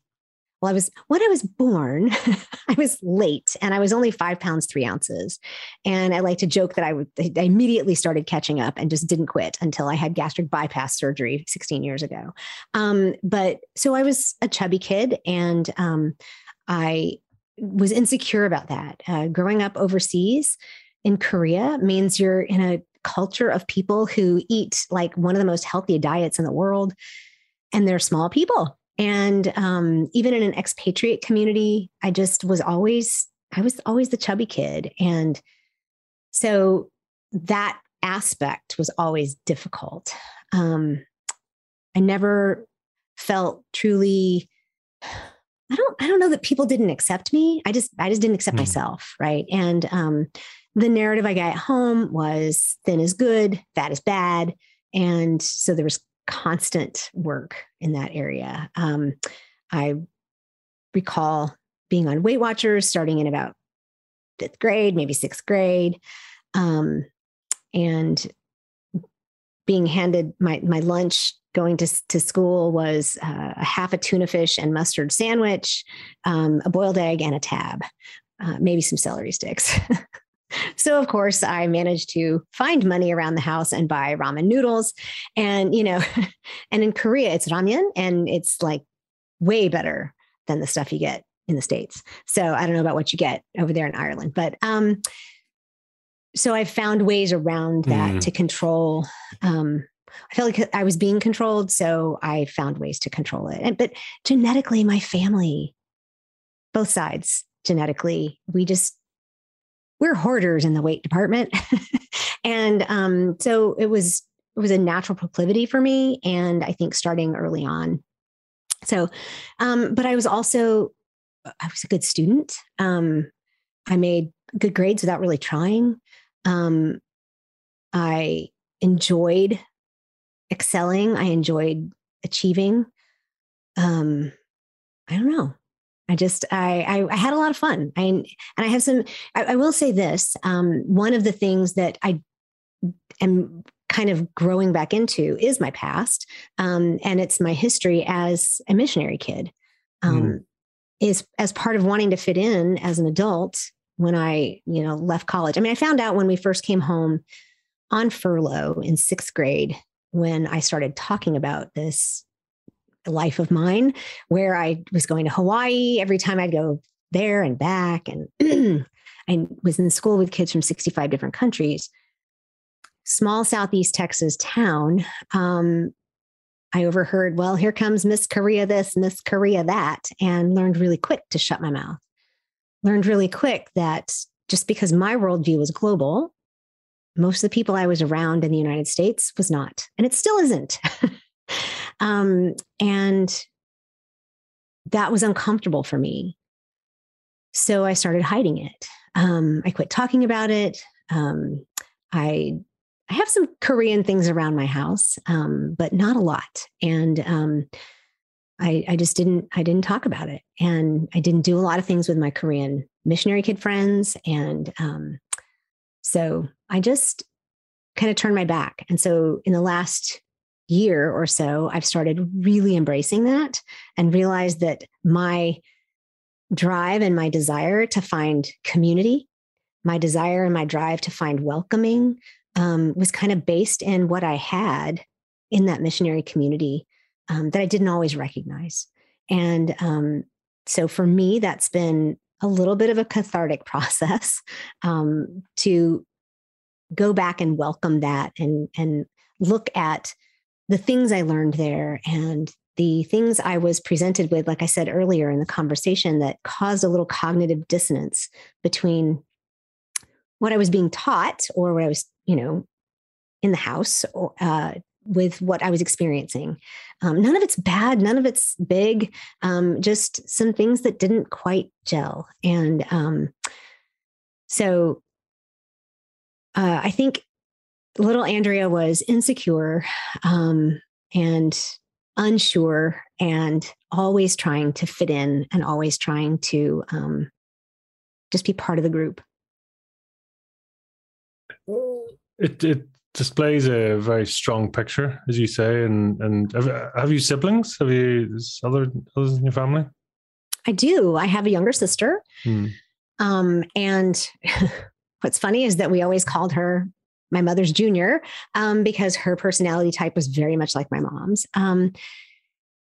well, I was when I was born, I was late and I was only five pounds, three ounces. And I like to joke that I would I immediately started catching up and just didn't quit until I had gastric bypass surgery 16 years ago. Um, but so I was a chubby kid and um, I was insecure about that. Uh, growing up overseas, in Korea means you're in a culture of people who eat like one of the most healthy diets in the world, and they're small people. And um, even in an expatriate community, I just was always, I was always the chubby kid. And so that aspect was always difficult. Um, I never felt truly I don't I don't know that people didn't accept me. I just I just didn't accept mm. myself, right? And um the narrative I got at home was thin is good, fat is bad. And so there was constant work in that area. Um, I recall being on Weight Watchers starting in about fifth grade, maybe sixth grade, um, and being handed my my lunch going to, to school was uh, a half a tuna fish and mustard sandwich, um, a boiled egg, and a tab, uh, maybe some celery sticks. so of course I managed to find money around the house and buy ramen noodles. And, you know, and in Korea it's ramyun and it's like way better than the stuff you get in the States. So I don't know about what you get over there in Ireland, but um so I found ways around that mm. to control um I felt like I was being controlled, so I found ways to control it. And, but genetically, my family, both sides, genetically, we just we're hoarders in the weight department, and um, so it was it was a natural proclivity for me, and I think starting early on. So, um, but I was also I was a good student. Um, I made good grades without really trying. Um, I enjoyed excelling. I enjoyed achieving. Um, I don't know. I just I, I, I had a lot of fun. I and I have some. I, I will say this. Um, one of the things that I am kind of growing back into is my past, um, and it's my history as a missionary kid. Um, mm. Is as part of wanting to fit in as an adult when I you know left college. I mean, I found out when we first came home on furlough in sixth grade when I started talking about this life of mine, where I was going to Hawaii every time I'd go there and back. And I was in school with kids from 65 different countries. Small Southeast Texas town. Um, I overheard, well, here comes Miss Korea this, Miss Korea that, and learned really quick to shut my mouth. Learned really quick that just because my worldview was global, most of the people I was around in the United States was not, and it still isn't. um, and that was uncomfortable for me. So I started hiding it. Um, I quit talking about it. Um, I I have some Korean things around my house, um, but not a lot. And um, I, I just didn't I didn't talk about it, and I didn't do a lot of things with my Korean missionary kid friends, and um, so I just kind of turned my back. And so in the last year or so, I've started really embracing that and realized that my drive and my desire to find community, my desire and my drive to find welcoming um, was kind of based in what I had in that missionary community um, that I didn't always recognize. And um, so for me, that's been a little bit of a cathartic process um, to go back and welcome that and and look at the things I learned there and the things I was presented with, like I said earlier in the conversation, that caused a little cognitive dissonance between what I was being taught or what I was, you know, in the house or, uh, with what I was experiencing. Um, none of it's bad, none of it's big, um, just some things that didn't quite gel. And um, so uh, I think little Andrea was insecure um, and unsure and always trying to fit in and always trying to um, just be part of the group. It it displays a very strong picture, as you say. And and have, have you siblings? Have you other others in your family? I do. I have a younger sister, hmm. um, and what's funny is that we always called her my mother's junior um, because her personality type was very much like my mom's. Um,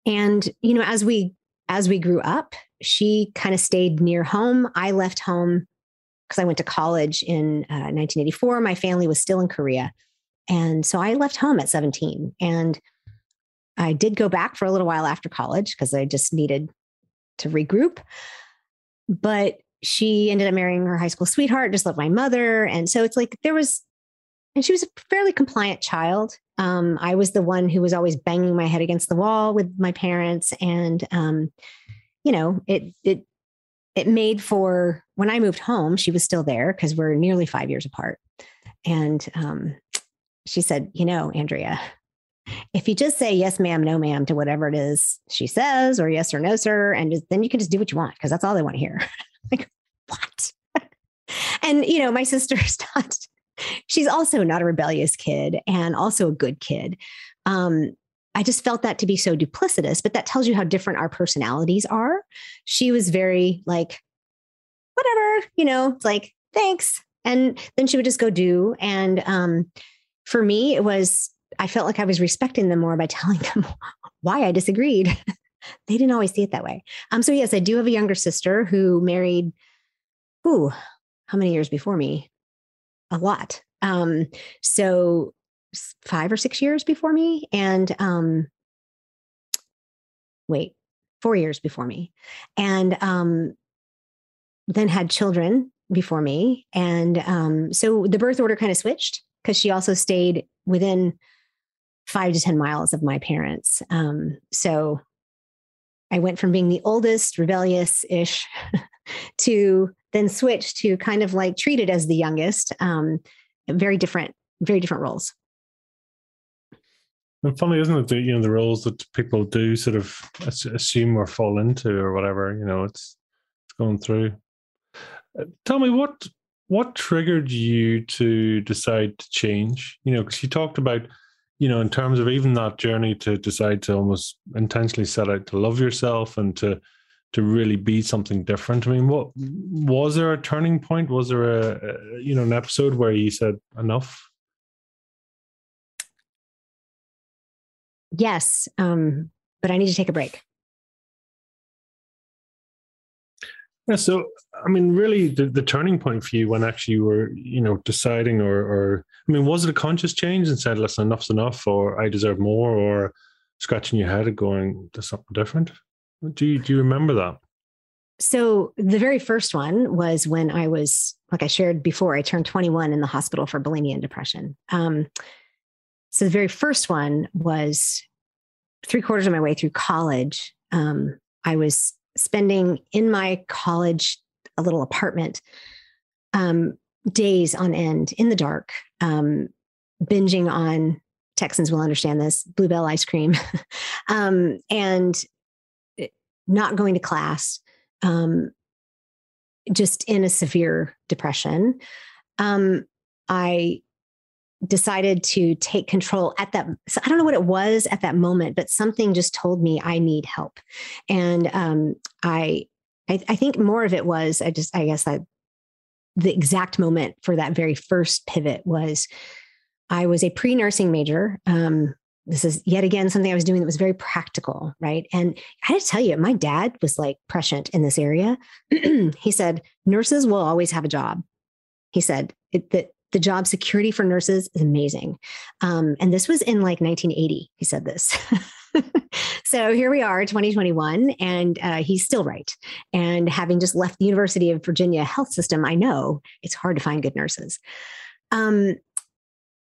and you know, as we as we grew up, she kind of stayed near home. I left home because I went to college in uh, 1984. My family was still in Korea, and so I left home at 17. And I did go back for a little while after college because I just needed to regroup. But she ended up marrying her high school sweetheart, just like my mother. And so it's like there was, and she was a fairly compliant child. Um, I was the one who was always banging my head against the wall with my parents. And, um, you know, it, it, it made for when I moved home, she was still there because we're nearly five years apart. And um, she said, You know, Andrea, if you just say yes, ma'am, no, ma'am to whatever it is she says, or yes or no, sir, and just, then you can just do what you want because that's all they want to hear. like, what? and, you know, my sister's not, she's also not a rebellious kid and also a good kid. Um, I just felt that to be so duplicitous, but that tells you how different our personalities are. She was very like, whatever, you know, like, thanks, And then she would just go do. And um, for me, it was, I felt like I was respecting them more by telling them why I disagreed. they didn't always see it that way. Um, so yes, I do have a younger sister who married, ooh, how many years before me? A lot. Um, so five or six years before me. And um, wait, four years before me. And um, then had children before me. And um, so the birth order kind of switched because she also stayed within five to 10 miles of my parents. Um, so I went from being the oldest, rebellious ish, to then switch to kind of like treated as the youngest. Um, very different, very different roles. And funny, isn't it? The, you know, the roles that people do sort of assume or fall into, or whatever. You know, it's it's going through. Uh, tell me what what triggered you to decide to change. You know, because you talked about, you know, in terms of even that journey to decide to almost intentionally set out to love yourself and to to really be something different. I mean, what was there a turning point? Was there a, a you know an episode where you said enough? yes, um, but I need to take a break. Yeah, so I mean, really, the, the turning point for you when actually you were, you know, deciding, or, or I mean, was it a conscious change and said, "Listen, enough's enough," or "I deserve more," or scratching your head and going, "There's something different"? Do you do you remember that? So the very first one was when I was, like I shared before, I turned 21 in the hospital for bulimia and depression. Um, so the very first one was three quarters of my way through college. Um, I was spending in my college a little apartment um, days on end in the dark, um, binging on Texans will understand this Blue Bell ice cream, um, and not going to class, um, just in a severe depression. Um, I decided to take control at that so i don't know what it was at that moment but something just told me i need help and um, I, I, I think more of it was i just i guess that the exact moment for that very first pivot was i was a pre-nursing major um, this is yet again something i was doing that was very practical right and i had to tell you my dad was like prescient in this area he said nurses will always have a job he said that the job security for nurses is amazing. Um, and this was in like 1980. He said this. so here we are, 2021, and uh, he's still right. And having just left the University of Virginia health system, I know it's hard to find good nurses. Um,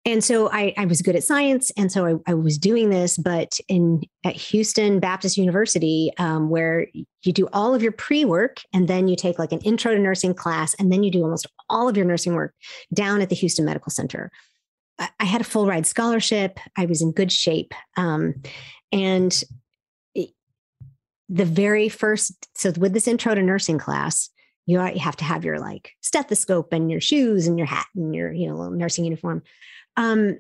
and so I, I, was good at science and so I, I, was doing this but in at houston baptist university um, where you do all of your pre-work and then you take like an intro to nursing class and then you do almost all of your nursing work down at the houston medical center. I, I had a full ride scholarship. I was in good shape. Um, and the very first so with this intro to nursing class you have to have your like stethoscope and your shoes and your hat and your you know nursing uniform um,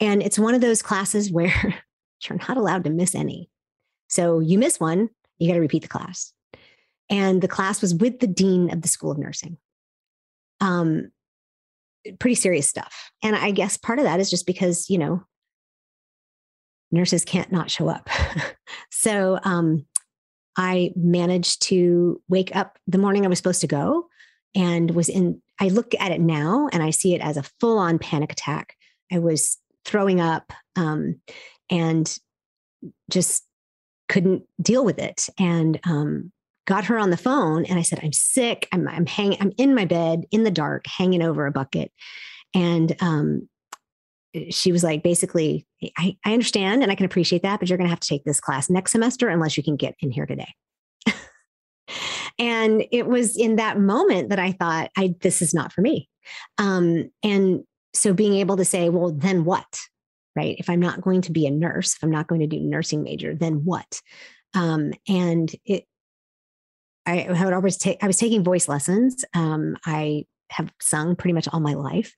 and it's one of those classes where you're not allowed to miss any. So you miss one, you got to repeat the class. And the class was with the dean of the School of Nursing. Um, pretty serious stuff. And I guess part of that is just because, you know, nurses can't not show up. so um, I managed to wake up the morning I was supposed to go and was in I look at it now and I see it as a full on panic attack. I was throwing up um, and just couldn't deal with it. And um, got her on the phone and I said, I'm sick. I'm, I'm hanging, I'm in my bed in the dark, hanging over a bucket. And um, she was like, basically, I, I understand and I can appreciate that, but you're going to have to take this class next semester unless you can get in here today. And it was in that moment that I thought, I this is not for me. Um, and so being able to say, well, then what? Right? If I'm not going to be a nurse, if I'm not going to do nursing major, then what? Um, and it, I, I would always take. I was taking voice lessons. Um, I have sung pretty much all my life,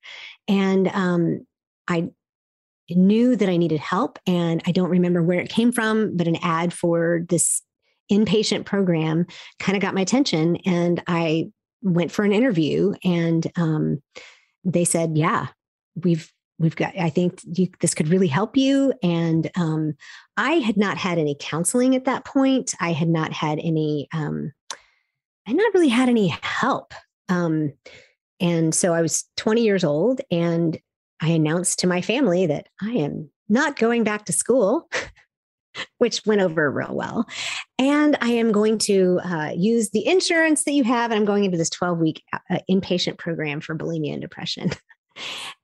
and um, I knew that I needed help. And I don't remember where it came from, but an ad for this inpatient program kind of got my attention and I went for an interview and um, they said, yeah, we've we've got i think you, this could really help you and um, i had not had any counseling at that point. I had not had any um, i not really had any help um, and so i was 20 years old and i announced to my family that i am not going back to school which went over real well and i am going to uh, use the insurance that you have and i'm going into this 12 week uh, inpatient program for bulimia and depression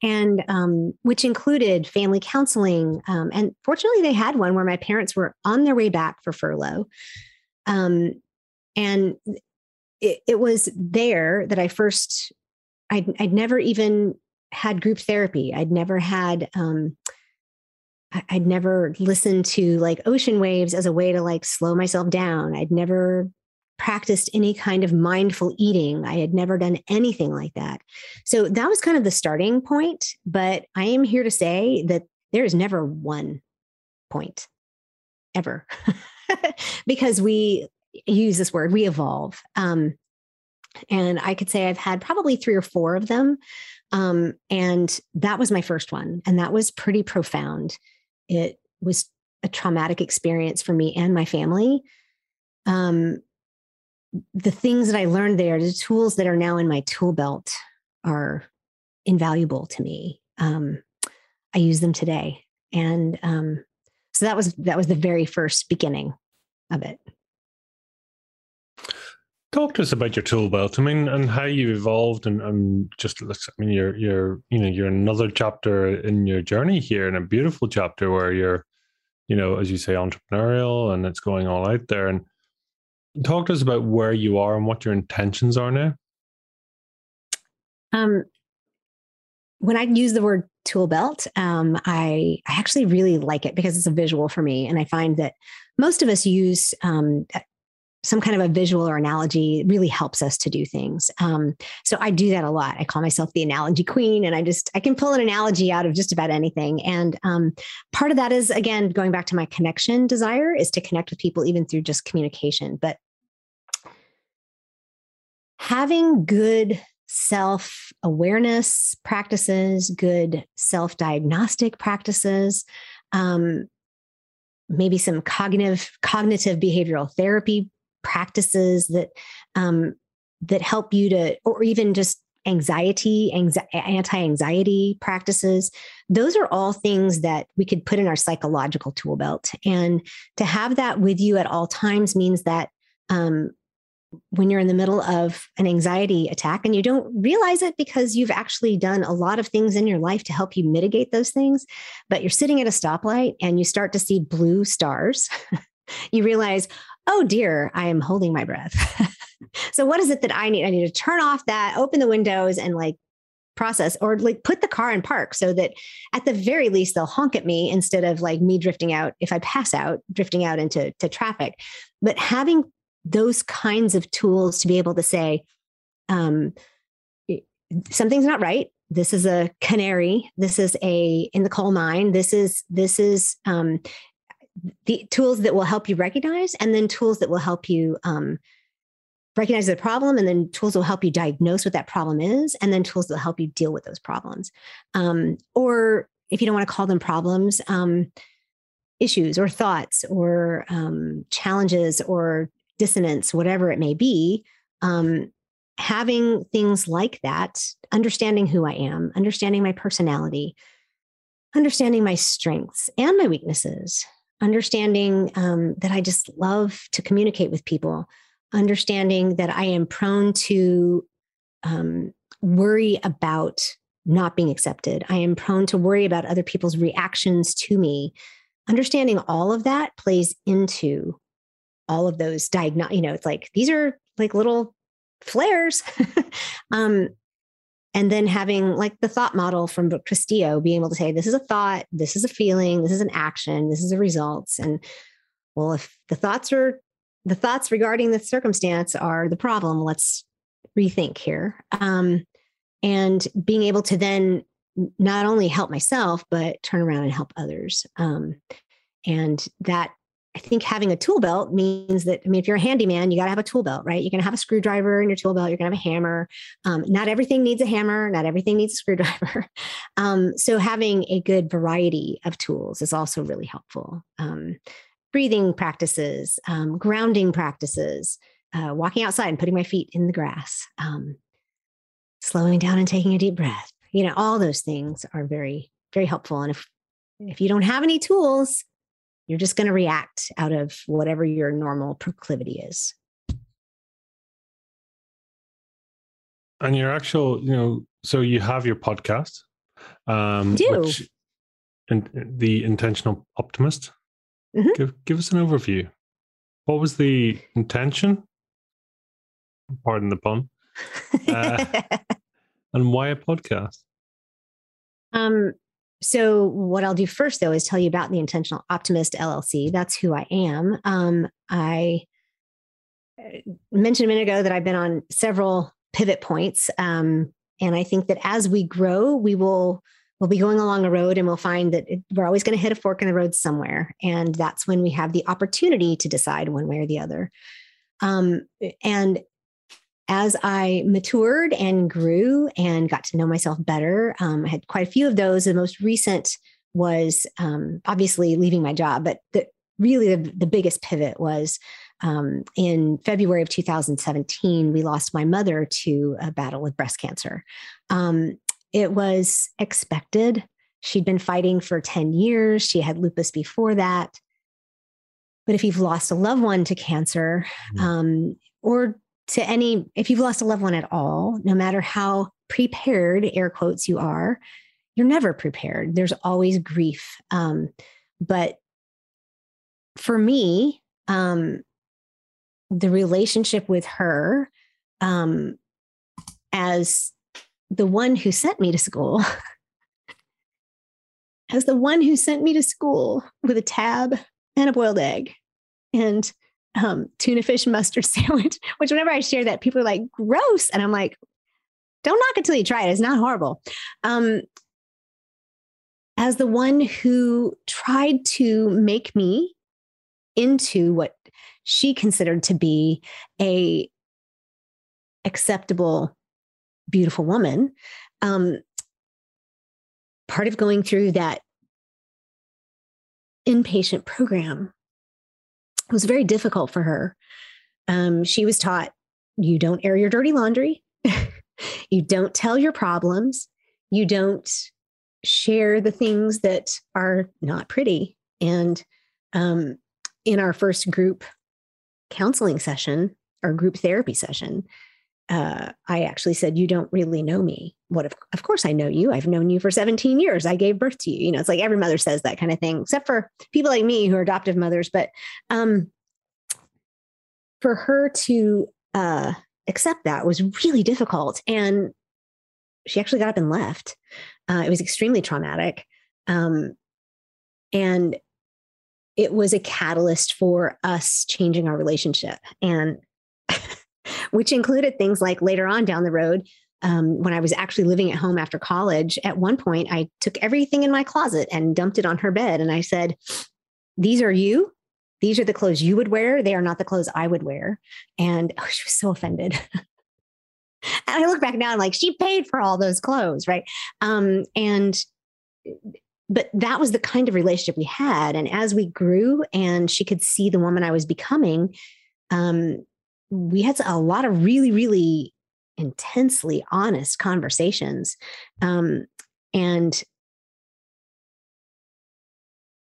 and um, which included family counseling. Um, and fortunately, they had one where my parents were on their way back for furlough. Um, and it, it, was there that I first, I'd, I'd, never even had group therapy. I'd never had, um, I'd never listened to like ocean waves as a way to like slow myself down. I'd never practiced any kind of mindful eating. I had never done anything like that. So that was kind of the starting point. But I am here to say that there is never one point ever because we use this word, we evolve. Um, and I could say I've had probably three or four of them. Um, and that was my first one. And that was pretty profound. It was a traumatic experience for me and my family. Um, the things that I learned there, the tools that are now in my tool belt are invaluable to me. Um, I use them today. And um, so that was that was the very first beginning of it. Talk to us about your tool belt. I mean, and how you evolved, and, and just. I mean, you're you're you know you're another chapter in your journey here, and a beautiful chapter where you're, you know, as you say, entrepreneurial, and it's going all out there. And talk to us about where you are and what your intentions are now. Um, when I use the word tool belt, um, I I actually really like it because it's a visual for me, and I find that most of us use um, some kind of a visual or analogy really helps us to do things. Um, so I do that a lot. I call myself the analogy queen, and I just I can pull an analogy out of just about anything. And um, part of that is again going back to my connection desire is to connect with people even through just communication. But having good self awareness practices, good self diagnostic practices, um, maybe some cognitive cognitive behavioral therapy practices that um, that help you to, or even just anxiety, anxi- anti-anxiety practices. Those are all things that we could put in our psychological tool belt, and to have that with you at all times means that um, when you're in the middle of an anxiety attack and you don't realize it because you've actually done a lot of things in your life to help you mitigate those things, but you're sitting at a stoplight and you start to see blue stars, you realize, oh dear, I am holding my breath. so, what is it that I need? I need to turn off that, open the windows, and like process or like put the car in park so that at the very least they'll honk at me instead of like me drifting out if i pass out drifting out into to traffic but having those kinds of tools to be able to say, um, something's not right. This is a canary. This is a in the coal mine. This is this is um, the tools that will help you recognize, and then tools that will help you um, recognize the problem, and then tools will help you diagnose what that problem is, and then tools that will help you deal with those problems. Um, or if you don't want to call them problems, um, issues or thoughts or um, challenges or dissonance, whatever it may be, um, having things like that, understanding who I am, understanding my personality, understanding my strengths and my weaknesses, understanding um, that I just love to communicate with people, understanding that I am prone to um, worry about not being accepted. I am prone to worry about other people's reactions to me. Understanding all of that plays into all of those diagnose, you know, it's like these are like little flares. um, and then having like the thought model from Castillo, being able to say, this is a thought, this is a feeling, this is an action, this is a results. And well, if the thoughts are the thoughts regarding the circumstance are the problem, let's rethink here. Um, and being able to then not only help myself, but turn around and help others. Um, and that I think having a tool belt means that, I mean, if you're a handyman, you got to have a tool belt, right? You're going to have a screwdriver in your tool belt. You're going to have a hammer. Um, not everything needs a hammer. Not everything needs a screwdriver. Um, so having a good variety of tools is also really helpful. Um, breathing practices, um, grounding practices, uh, walking outside and putting my feet in the grass, um, slowing down and taking a deep breath. You know, all those things are very, very helpful. And if if you don't have any tools, you're just going to react out of whatever your normal proclivity is. And your actual, you know, so you have your podcast. Um, do. Which, and the intentional optimist. Mm-hmm. Give give us an overview. What was the intention? Pardon the pun. Uh, and why a podcast? Um, so, what I'll do first, though, is tell you about the Intentional Optimist LLC. That's who I am. Um, I uh, mentioned a minute ago that I've been on several pivot points, um, and I think that as we grow, we will we'll be going along a road, and we'll find that it, we're always going to hit a fork in the road somewhere, and that's when we have the opportunity to decide one way or the other. Um, and as I matured and grew and got to know myself better, um, I had quite a few of those. The most recent was um, obviously leaving my job, but the, really the, the biggest pivot was um, in February of 2017. We lost my mother to a battle with breast cancer. Um, it was expected. She'd been fighting for 10 years, she had lupus before that. But if you've lost a loved one to cancer, mm. um, or to any, if you've lost a loved one at all, no matter how prepared, air quotes, you are, you're never prepared. There's always grief. Um, but for me, um, the relationship with her um, as the one who sent me to school, as the one who sent me to school with a tab and a boiled egg and um, tuna fish mustard sandwich, which whenever I share that, people are like, gross. And I'm like, don't knock it till you try it. It's not horrible. Um, as the one who tried to make me into what she considered to be a acceptable, beautiful woman, um, part of going through that inpatient program was very difficult for her. Um, she was taught you don't air your dirty laundry, you don't tell your problems, you don't share the things that are not pretty. And um, in our first group counseling session or group therapy session, uh, I actually said, You don't really know me. What if, of course, I know you. I've known you for 17 years. I gave birth to you. You know, it's like every mother says that kind of thing, except for people like me who are adoptive mothers. But um, for her to uh, accept that was really difficult. And she actually got up and left. Uh, it was extremely traumatic. Um, and it was a catalyst for us changing our relationship. And which included things like later on down the road, um, when I was actually living at home after college, at one point I took everything in my closet and dumped it on her bed. And I said, These are you. These are the clothes you would wear. They are not the clothes I would wear. And oh, she was so offended. and I look back now and like, she paid for all those clothes. Right. Um, and, but that was the kind of relationship we had. And as we grew and she could see the woman I was becoming, um, we had a lot of really, really intensely honest conversations. Um, and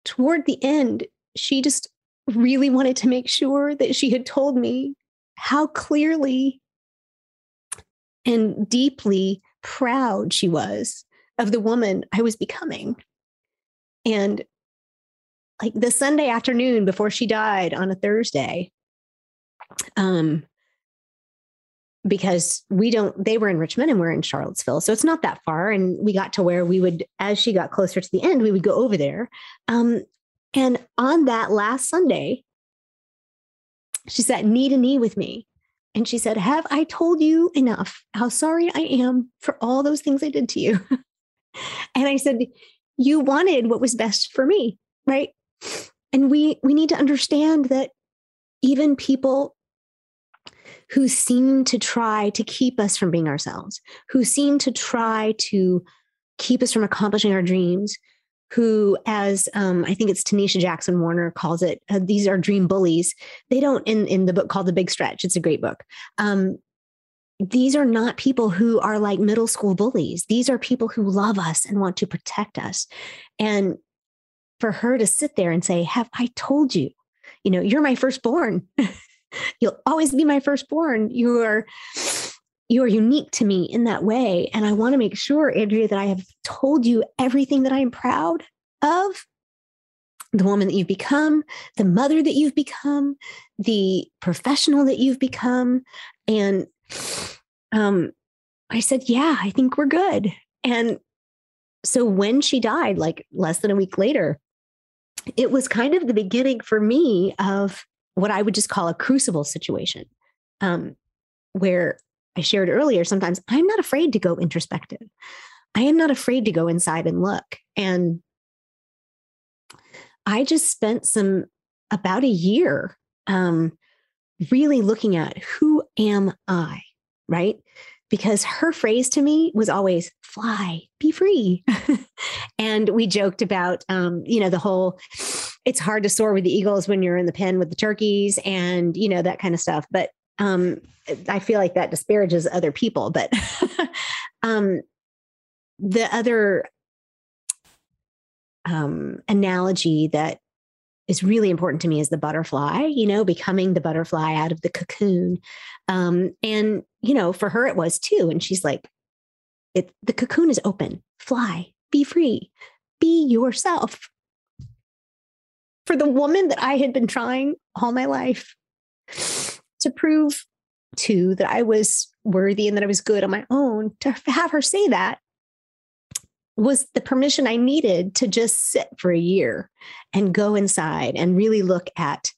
toward the end, she just really wanted to make sure that she had told me how clearly and deeply proud she was of the woman I was becoming. And like the Sunday afternoon before she died on a Thursday, um, because we don't, they were in Richmond and we're in Charlottesville. So it's not that far. And we got to where we would, as she got closer to the end, we would go over there. Um, and on that last Sunday, she sat knee to knee with me. And she said, Have I told you enough how sorry I am for all those things I did to you? and I said, You wanted what was best for me, right? and we we need to understand that even people who seem to try to keep us from being ourselves, who seem to try to keep us from accomplishing our dreams, who, as um, I think it's Tanisha Jackson Warner calls it, uh, these are dream bullies. They don't in in the book called The Big Stretch. It's a great book. Um, these are not people who are like middle school bullies. These are people who love us and want to protect us. And for her to sit there and say, "Have I told you? You know, you're my firstborn. You'll always be my firstborn. You are." you are unique to me in that way. And I want to make sure, Andrea, that I have told you everything that I am proud of the woman that you've become, the mother that you've become, the professional that you've become. And um, I said, Yeah, I think we're good. And so when she died, like less than a week later, it was kind of the beginning for me of what I would just call a crucible situation, um, where I shared earlier, sometimes I'm not afraid to go introspective. I am not afraid to go inside and look. And I just spent some about a year um, really looking at who am I, right? Because her phrase to me was always fly, be free. and we joked about, um, you know, the whole it's hard to soar with the eagles when you're in the pen with the turkeys and, you know, that kind of stuff. But um, I feel like that disparages other people, but um, the other um, analogy that is really important to me is the butterfly, you know, becoming the butterfly out of the cocoon. Um, and, you know, for her it was too. And she's like, it, the cocoon is open, fly, be free, be yourself. For the woman that I had been trying all my life to prove to that I was worthy and that I was good on my own, to have her say that was the permission I needed to just sit for a year and go inside and really look at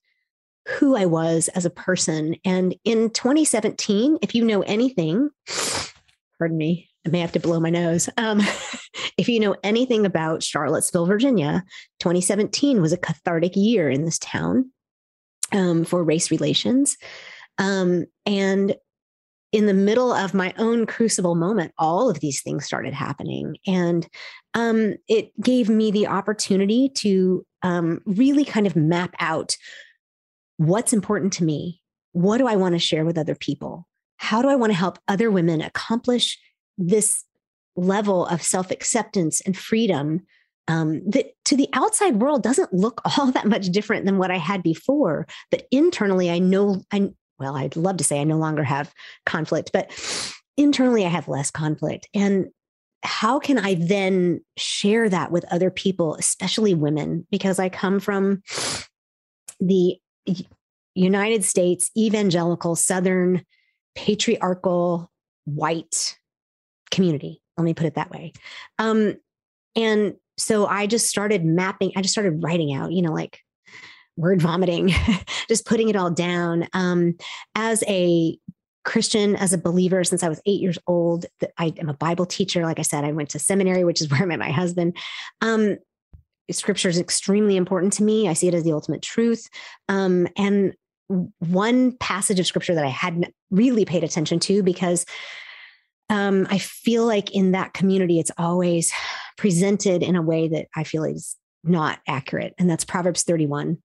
who I was as a person. And in 2017, if you know anything, pardon me, I may have to blow my nose. Um, if you know anything about Charlottesville, Virginia, 2017 was a cathartic year in this town um, for race relations. Um, and in the middle of my own crucible moment, all of these things started happening. And um, it gave me the opportunity to um, really kind of map out what's important to me. What do I want to share with other people? How do I want to help other women accomplish this level of self acceptance and freedom um, that to the outside world doesn't look all that much different than what I had before. But internally, I know I well, I'd love to say I no longer have conflict, but internally I have less conflict. And how can I then share that with other people, especially women? Because I come from the United States evangelical, Southern, patriarchal, white community. Let me put it that way. Um, and so I just started mapping, I just started writing out, you know, like word vomiting, just putting it all down. Um, as a Christian, as a believer, since I was eight years old, I am a Bible teacher. Like I said, I went to seminary, which is where I met my husband. Um, scripture is extremely important to me. I see it as the ultimate truth. Um, and one passage of scripture that I hadn't really paid attention to because um, I feel like in that community, it's always presented in a way that I feel is not accurate. And that's Proverbs 31.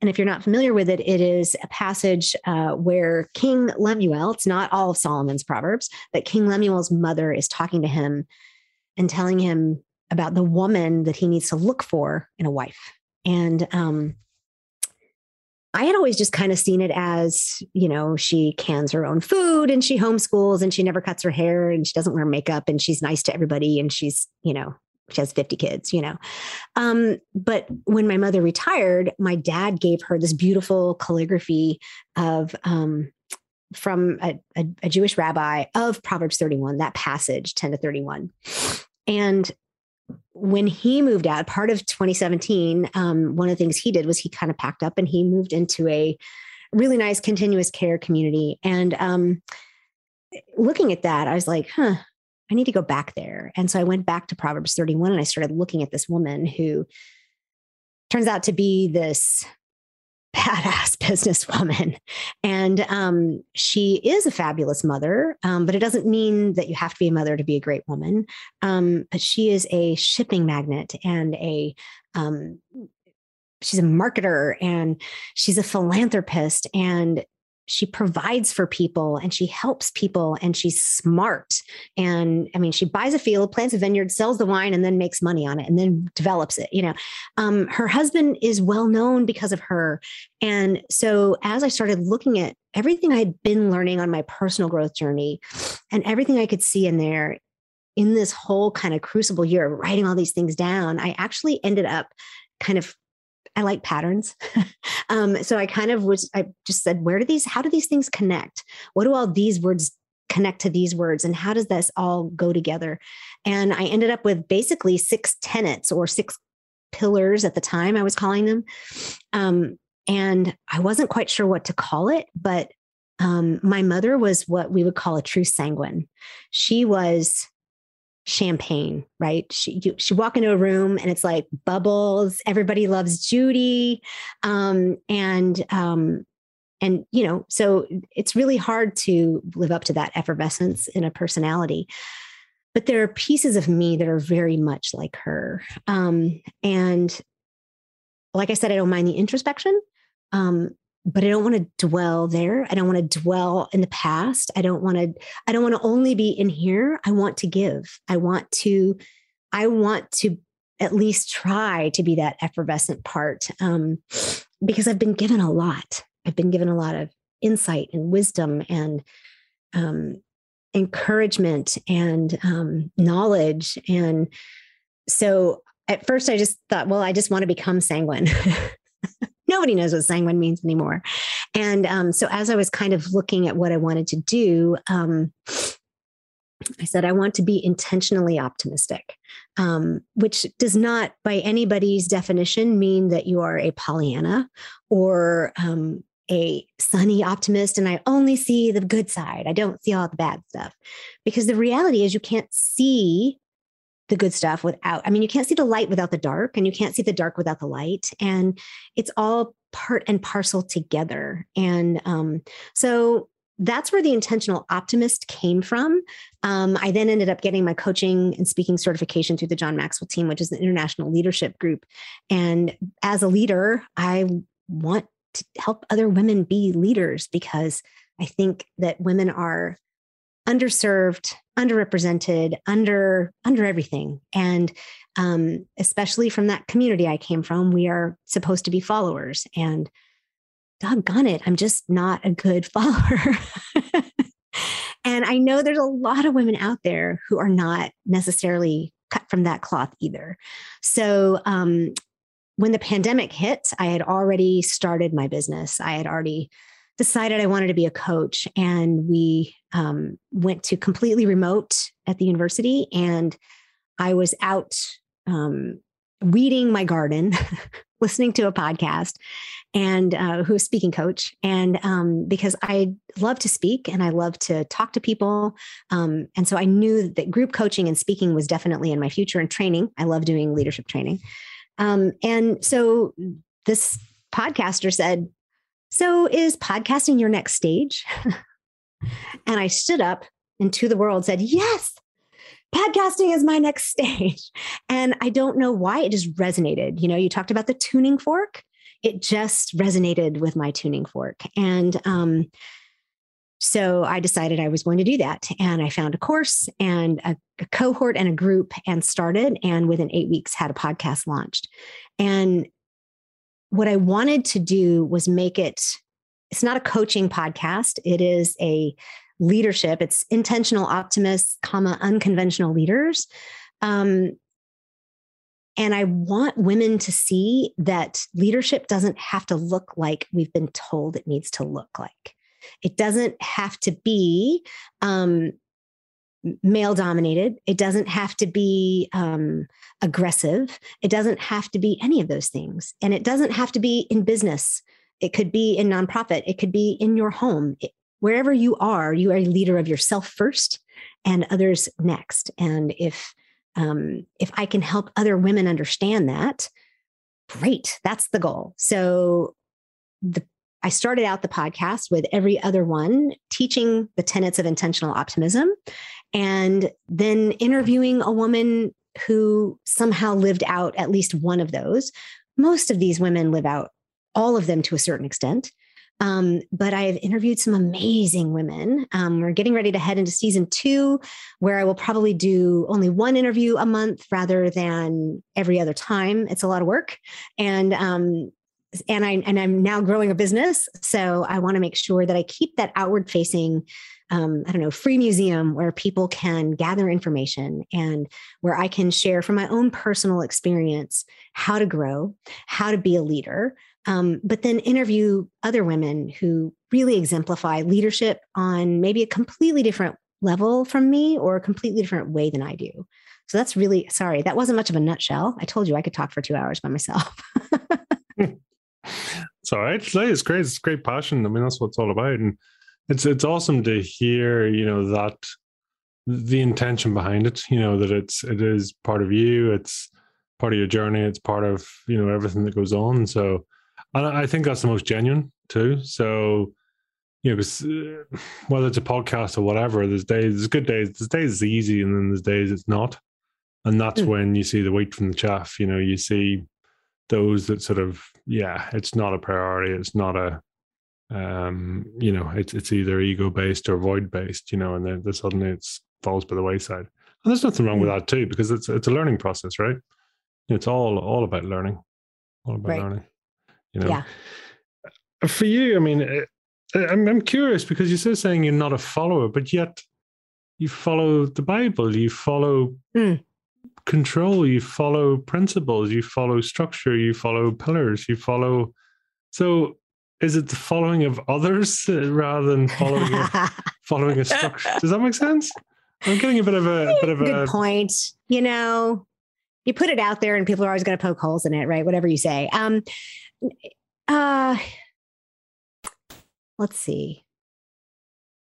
And if you're not familiar with it, it is a passage uh, where King Lemuel, it's not all of Solomon's Proverbs, but King Lemuel's mother is talking to him and telling him about the woman that he needs to look for in a wife. And um, I had always just kind of seen it as, you know, she cans her own food and she homeschools and she never cuts her hair and she doesn't wear makeup and she's nice to everybody and she's, you know, she has 50 kids, you know. Um, but when my mother retired, my dad gave her this beautiful calligraphy of um, from a, a, a, Jewish rabbi of Proverbs 31, that passage 10 to 31. And when he moved out, part of 2017, um, one of the things he did was he kind of packed up and he moved into a really nice continuous care community. And um, looking at that, I was like, huh, I need to go back there. And so I went back to Proverbs 31 and I started looking at this woman who turns out to be this badass businesswoman. And um, she is a fabulous mother, um, but it doesn't mean that you have to be a mother to be a great woman. Um, but she is a shipping magnet and a um, she's a marketer and she's a philanthropist and she provides for people and she helps people and she's smart. And I mean, she buys a field, plants a vineyard, sells the wine, and then makes money on it and then develops it. You know, um, her husband is well known because of her. And so as I started looking at everything I had been learning on my personal growth journey and everything I could see in there, in this whole kind of crucible year of writing all these things down, I actually ended up kind of I like patterns. um, so I kind of was, I just said, where do these, how do these things connect? What do all these words connect to these words? And how does this all go together? And I ended up with basically six tenets or six pillars at the time I was calling them. Um, and I wasn't quite sure what to call it, but um, my mother was what we would call a true sanguine. She was champagne, right? She you, she walk into a room and it's like bubbles. Everybody loves Judy, um, and um, and you know, so it's really hard to live up to that effervescence in a personality. But there are pieces of me that are very much like her, um, and like I said, I don't mind the introspection. Um, but I don't want to dwell there. I don't want to dwell in the past. I don't want to, I don't want to only be in here. I want to give. I want to, I want to at least try to be that effervescent part um, because I've been given a lot. I've been given a lot of insight and wisdom and um, encouragement and um, knowledge. And so at first I just thought, well, I just want to become sanguine. nobody knows what sanguine means anymore. And um, so as I was kind of looking at what I wanted to do, um, I said, I want to be intentionally optimistic, um, which does not, by anybody's definition, mean that you are a Pollyanna or um, a sunny optimist and I only see the good side. I don't see all the bad stuff. Because the reality is, you can't see the good stuff without i mean you can't see the light without the dark and you can't see the dark without the light and it's all part and parcel together and um, so that's where the intentional optimist came from. Um, I then ended up getting my coaching and speaking certification through the John Maxwell team, which is an international leadership group. And as a leader, I want to help other women be leaders because I think that women are underserved, underrepresented, under under everything. And um, especially from that community I came from, we are supposed to be followers. And doggone it, I'm just not a good follower. and I know there's a lot of women out there who are not necessarily cut from that cloth either. So um, when the pandemic hit, I had already started my business. I had already decided I wanted to be a coach, and we um, went to completely remote at the university. And I was out um, weeding my garden, listening to a podcast, and uh, who was speaking coach. And um, because I love to speak and I love to talk to people, um, and so I knew that group coaching and speaking was definitely in my future. And training, I love doing leadership training. Um, and so this podcaster said, so, is podcasting your next stage? and I stood up and to the world said, Yes, podcasting is my next stage. And I don't know why it just resonated. You know, you talked about the tuning fork, it just resonated with my tuning fork. And, um, so I decided I was going to do that. And I found a course and a, a, cohort and a group and started. And within eight weeks, had a podcast launched. And what I wanted to do was make it, it's not a coaching podcast. It is a leadership. It's intentional optimists, comma, unconventional leaders. Um, and I want women to see that leadership doesn't have to look like we've been told it needs to look like. It doesn't have to be um, male dominated. It doesn't have to be um, aggressive. It doesn't have to be any of those things. And it doesn't have to be in business. It could be in nonprofit. It could be in your home. It, wherever you are, you are a leader of yourself first and others next. And if um, if I can help other women understand that, great. That's the goal. So the I started out the podcast with every other one teaching the tenets of intentional optimism and then interviewing a woman who somehow lived out at least one of those. Most of these women live out all of them to a certain extent. Um, but I have interviewed some amazing women. Um, we're getting ready to head into season two, where I will probably do only one interview a month rather than every other time. It's a lot of work, and um, and I and I'm now growing a business, so I want to make sure that I keep that outward facing. Um, I don't know, free museum where people can gather information and where I can share from my own personal experience how to grow, how to be a leader, um, but then interview other women who really exemplify leadership on maybe a completely different level from me or a completely different way than I do. So that's really sorry. That wasn't much of a nutshell. I told you I could talk for two hours by myself. it's all right. It's great. It's great passion. I mean, that's what it's all about. And it's it's awesome to hear, you know, that the intention behind it, you know, that it's it is part of you, it's part of your journey, it's part of, you know, everything that goes on. So and I think that's the most genuine too. So, you know, because uh, whether it's a podcast or whatever, there's days, there's good days, there's days it's easy, and then there's days it's not. And that's mm. when you see the wheat from the chaff. You know, you see those that sort of, yeah, it's not a priority. It's not a, um, you know, it's it's either ego based or void based. You know, and then, then suddenly it falls by the wayside. And there's nothing wrong mm. with that too, because it's it's a learning process, right? It's all all about learning, all about right. learning. You know, yeah. For you, I mean, eh, I'm I'm curious because you're still saying you're not a follower, but yet you follow the Bible, you follow mm. Control, you follow principles, you follow structure, you follow pillars, you follow. So, is it the following of others rather than following a, following a structure? Does that make sense? I'm getting a bit of a, bit of Good a Good point. You know, you put it out there, and people are always going to poke holes in it, right? Whatever you say. Um, uh, let's see.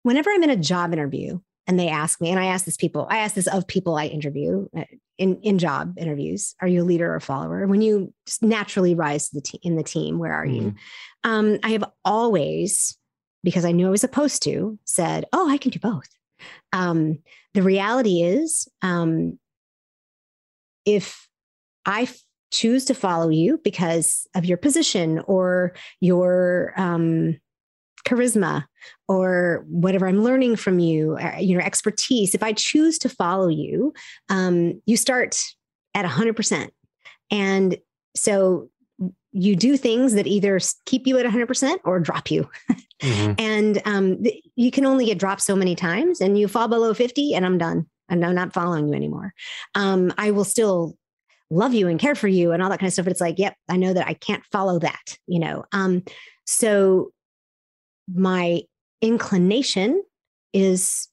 Whenever I'm in a job interview and they ask me, and I ask this people, I ask this of people I interview uh, in in job interviews: Are you a leader or a follower? When you naturally rise to the team in the team, where are mm. you? Mm-hmm. Um, I have always, because I knew I was supposed to, said, "Oh, I can do both." Um, the reality is, um, if I choose to follow you because of your position or your um, charisma or whatever I'm learning from you, uh, your expertise, if I choose to follow you, um, you start at 100%. And so you do things that either keep you at 100% or drop you. Mm-hmm. and um, th- you can only get dropped so many times, and you fall below 50, and I'm done. And I'm not following you anymore. Um, I will still love you and care for you and all that kind of stuff. But it's like, yep, I know that I can't follow that, you know. Um, so my inclination is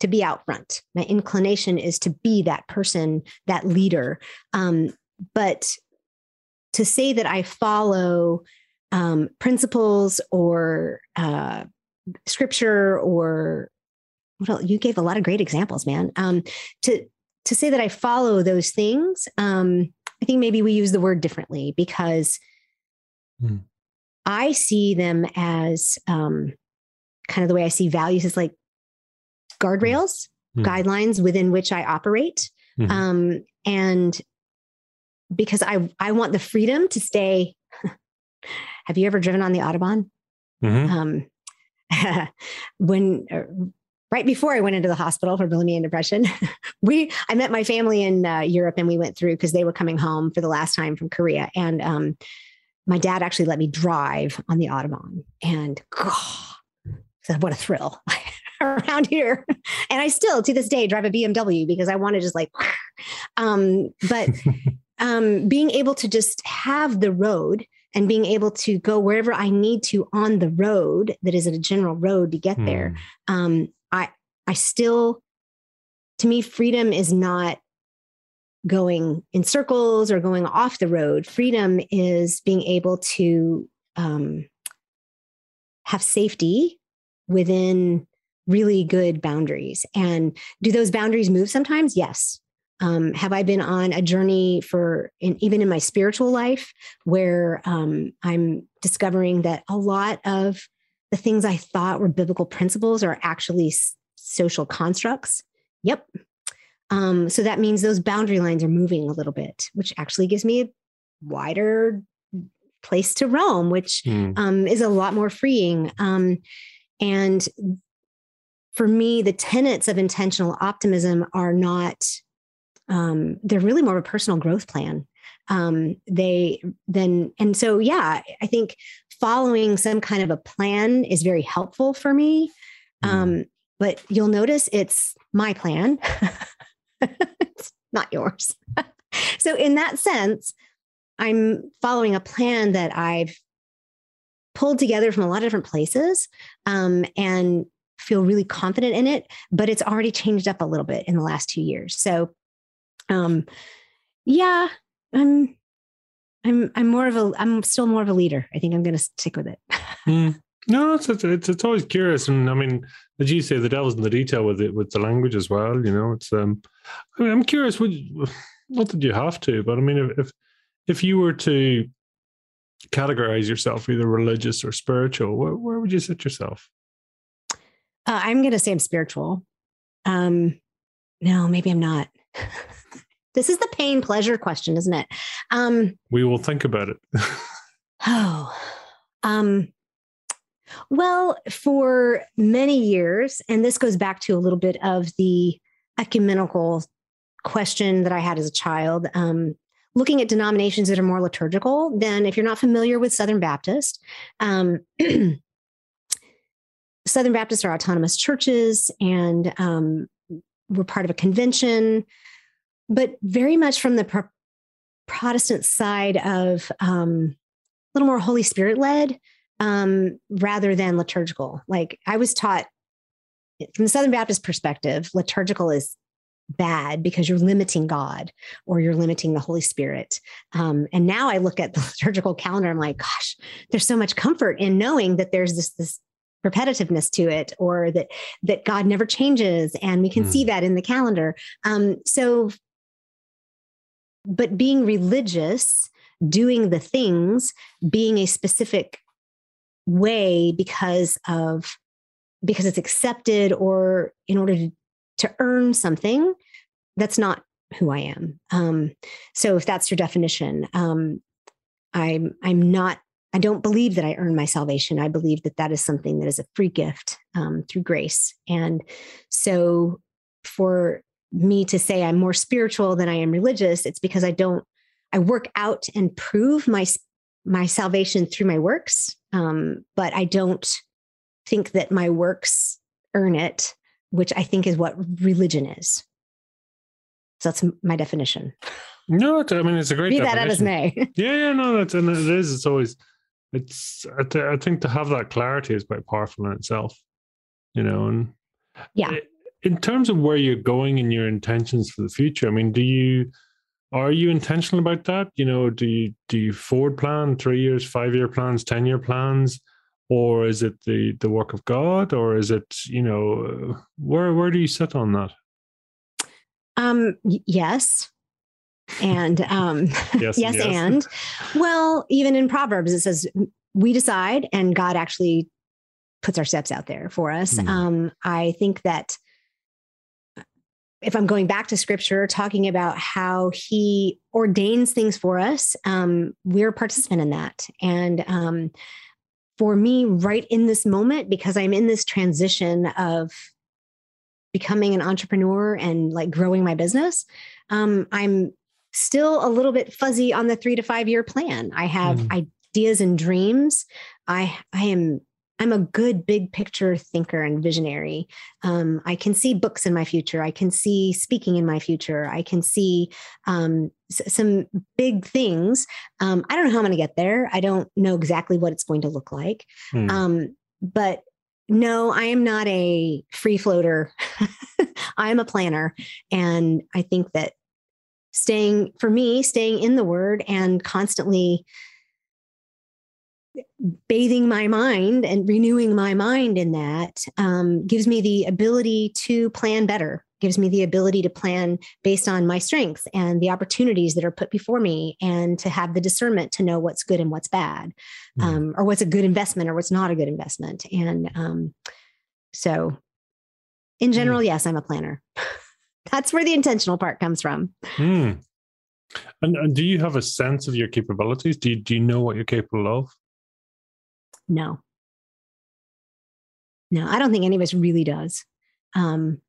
to be out front. My inclination is to be that person, that leader. Um, but to say that I follow um, principles or uh, scripture or well, you gave a lot of great examples, man. Um, to to say that I follow those things, um, I think maybe we use the word differently because mm. I see them as um, kind of the way I see values is like guardrails, mm. guidelines within which I operate. Mm-hmm. Um, and because I, I want the freedom to stay. have you ever driven on the Autobahn? Mm-hmm. Um, when uh, right before I went into the hospital for bulimia and depression, we I met my family in uh, Europe and we went through because they were coming home for the last time from Korea, and um, my dad actually let me drive on the Autobahn, and oh, what a thrill around here. And I still to this day drive a BMW because I want to just like, um, but um, being able to just have the road and being able to go wherever I need to on the road that is a general road to get there hmm. um, I I still to me freedom is not going in circles or going off the road. Freedom is being able to um, have safety within really good boundaries. And do those boundaries move sometimes? Yes. Um, have I been on a journey for in, even in my spiritual life where um, I'm discovering that a lot of the things I thought were biblical principles are actually s- social constructs? Yep. Um, so that means those boundary lines are moving a little bit, which actually gives me a wider place to roam, which Mm. um, is a lot more freeing. Um, and for me, the tenets of intentional optimism are not, um, they're really more of a personal growth plan. Um, they then, and so, yeah, I think following some kind of a plan is very helpful for me. Mm. Um, but you'll notice it's my plan, it's not yours. so, in that sense, I'm following a plan that I've pulled together from a lot of different places um, and feel really confident in it, but it's already changed up a little bit in the last two years. So, um, yeah, I'm, I'm, I'm more of a, I'm still more of a leader. I think I'm going to stick with it. Mm. No, it's, it's it's it's always curious, and I mean, as you say, the devil's in the detail with it with the language as well. You know, it's um, I mean, I'm curious. Would not that you have to, but I mean, if if, if you were to categorize yourself either religious or spiritual, where, where would you sit yourself? Uh, I'm going to say I'm spiritual. Um, no, maybe I'm not. this is the pain pleasure question, isn't it? Um, We will think about it. Oh, um, well, for many years, and this goes back to a little bit of the ecumenical question that I had as a child. Um, looking at denominations that are more liturgical, then if you're not familiar with Southern Baptist, um, Southern Baptists are autonomous churches and um, we're part of a convention, but very much from the pro- Protestant side of um, a little more Holy Spirit led um, rather than liturgical. Like I was taught from the Southern Baptist perspective, liturgical is bad because you're limiting God or you're limiting the Holy Spirit. Um, and now I look at the liturgical calendar, I'm like, gosh, there's so much comfort in knowing that there's this this repetitiveness to it or that that God never changes and we can Hmm. see that in the calendar. Um, so but being religious, doing the things, being a specific way because of because it's accepted or in order to, to earn something, that's not who I am. Um, so if that's your definition, um, I'm I'm not. I don't believe that I earn my salvation. I believe that that is something that is a free gift um, through grace. And so for me to say I'm more spiritual than I am religious, it's because I don't. I work out and prove my my salvation through my works, um, but I don't think that my works earn it, which I think is what religion is. So that's my definition. No, it's- I mean it's a great. Be that as definition. may. Yeah, yeah, no, that's and it is. It's always, it's. I, th- I think to have that clarity is quite powerful in itself, you know. And Yeah. in terms of where you're going and your intentions for the future, I mean, do you are you intentional about that? You know, do you do you forward plan three years, five year plans, ten year plans, or is it the the work of God, or is it you know where where do you sit on that? Um, yes. And um, Yes, yes, and well, even in Proverbs, it says we decide, and God actually puts our steps out there for us. Hmm. Um, I think that if I'm going back to scripture, talking about how he ordains things for us, um, we're a participant in that. And um, for me, right in this moment, because I'm in this transition of becoming an entrepreneur and like growing my business, um, I'm still a little bit fuzzy on the three to five year plan. I have Mm. ideas and dreams. I I am I'm a good big picture thinker and visionary. Um, I can see books in my future. I can see speaking in my future. I can see um, s- some big things. Um, I don't know how I'm going to get there. I don't know exactly what it's going to look like. Hmm. Um, but no, I am not a free floater. I am a planner. And I think that staying, for me, staying in the word and constantly bathing my mind and renewing my mind in that um, gives me the ability to plan better gives me the ability to plan based on my strengths and the opportunities that are put before me and to have the discernment to know what's good and what's bad mm. um, or what's a good investment or what's not a good investment and um, so in mm. general mm. yes i'm a planner that's where the intentional part comes from mm. and, and do you have a sense of your capabilities do you, do you know what you're capable of no no i don't think any of us really does um,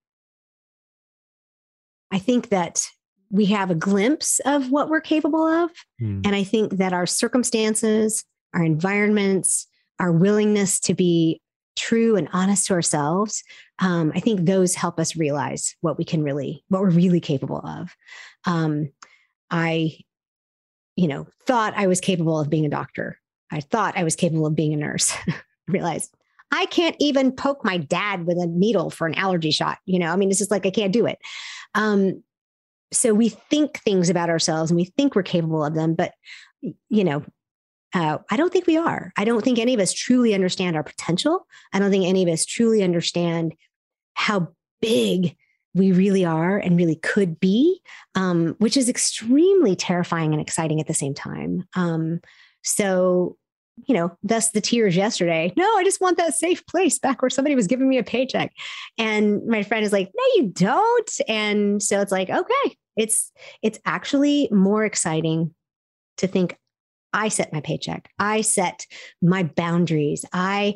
I think that we have a glimpse of what we're capable of. Mm. And I think that our circumstances, our environments, our willingness to be true and honest to ourselves, um, I think those help us realize what we can really, what we're really capable of. Um, I, you know, thought I was capable of being a doctor. I thought I was capable of being a nurse. realized I can't even poke my dad with a needle for an allergy shot. You know, I mean, it's just like I can't do it. Um, so we think things about ourselves and we think we're capable of them, but you know, uh, I don't think we are. I don't think any of us truly understand our potential. I don't think any of us truly understand how big we really are and really could be, um, which is extremely terrifying and exciting at the same time. Um, so you know, thus the tears yesterday. No, I just want that safe place back where somebody was giving me a paycheck. And my friend is like, no, you don't. And so it's like, okay, it's it's actually more exciting to think I set my paycheck. I set my boundaries. I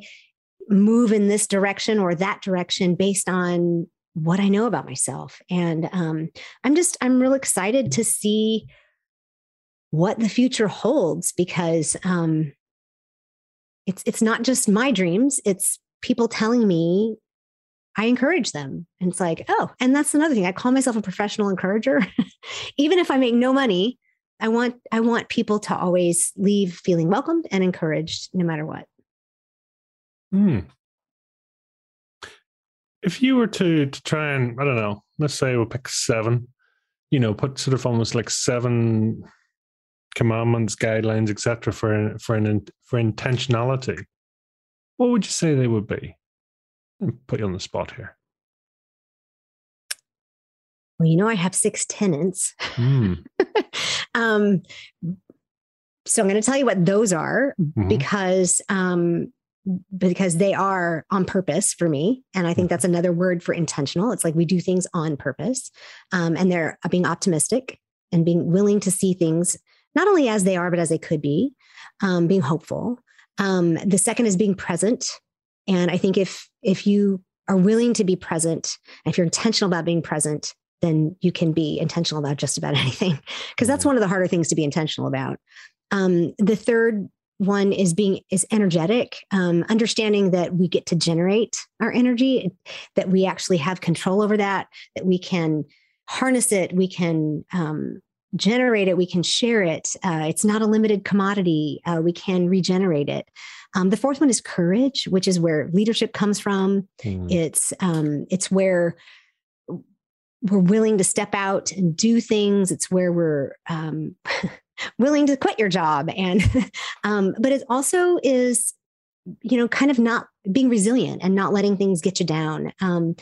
move in this direction or that direction based on what I know about myself. And um, I'm just, I'm real excited to see what the future holds because um, it's it's not just my dreams it's people telling me i encourage them. And it's like oh and that's another thing i call myself a professional encourager. Even if i make no money i want i want people to always leave feeling welcomed and encouraged no matter what. Hmm. if you were to to try and i don't know let's say we'll pick seven you know put sort of almost like seven commandments, guidelines, etc. for for an for intentionality, what would you say they would be? And Put you on the spot here. Well, you know, I have six tenants. Mm. um, so I'm going to tell you what those are mm-hmm. because um, because they are on purpose for me, and I think mm-hmm. that's another word for intentional. It's like we do things on purpose, um, and they're being optimistic and being willing to see things not only as they are, but as they could be, um, being hopeful. Um, the second is being present. And I think if if you are willing to be present, if you're intentional about being present, then you can be intentional about just about anything. Because that's mm-hmm. one of the harder things to be intentional about. Um, the third one is being is energetic um, understanding that we get to generate our energy that we actually have control over that that we can harness it we can um, generate it, we can share it. Uh, it's not a limited commodity. Uh, we can regenerate it. Um, the fourth one is courage, which is where leadership comes from. Mm. It's um, it's where we're willing to step out and do things. It's where we're um, willing to quit your job, and um, but it also is, you know, kind of not being resilient and not letting things get you down. Um,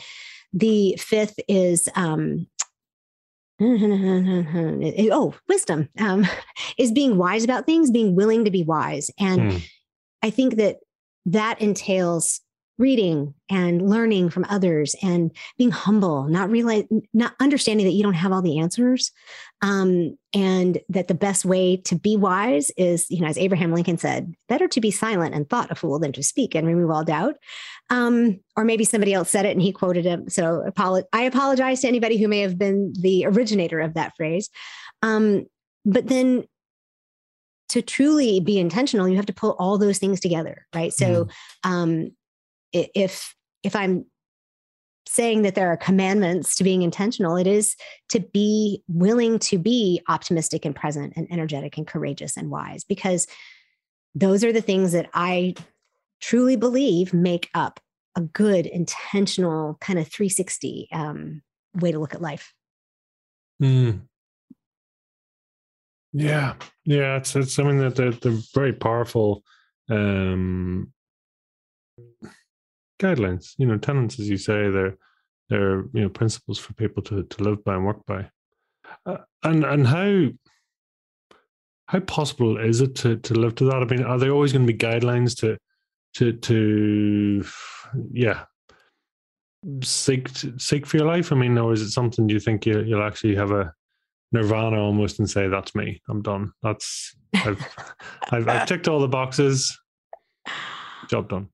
the fifth is um, oh, wisdom um, is being wise about things, being willing to be wise. And mm. I think that that entails reading and learning from others and being humble not realize not understanding that you don't have all the answers um, and that the best way to be wise is you know as abraham lincoln said better to be silent and thought a fool than to speak and remove all doubt. Um, or maybe somebody else said it and he quoted him so i apologize to anybody who may have been the originator of that phrase. Um, but then to truly be intentional you have to pull all those things together right? So mm. um, if if i'm saying that there are commandments to being intentional it is to be willing to be optimistic and present and energetic and courageous and wise because those are the things that i truly believe make up a good intentional kind of 360 um, way to look at life mm. yeah yeah it's, it's something that they're, they're very powerful um, guidelines, you know, tenets, as you say, they're they're you know principles for people to to live by and work by. Uh, and and how how possible is it to to live to that? I mean, are there always going to be guidelines to to to yeah seek seek for your life? I mean, or is it something you think you, you'll actually have a nirvana almost and say that's me i'm done that's i've I've, I've, ticked all the boxes job done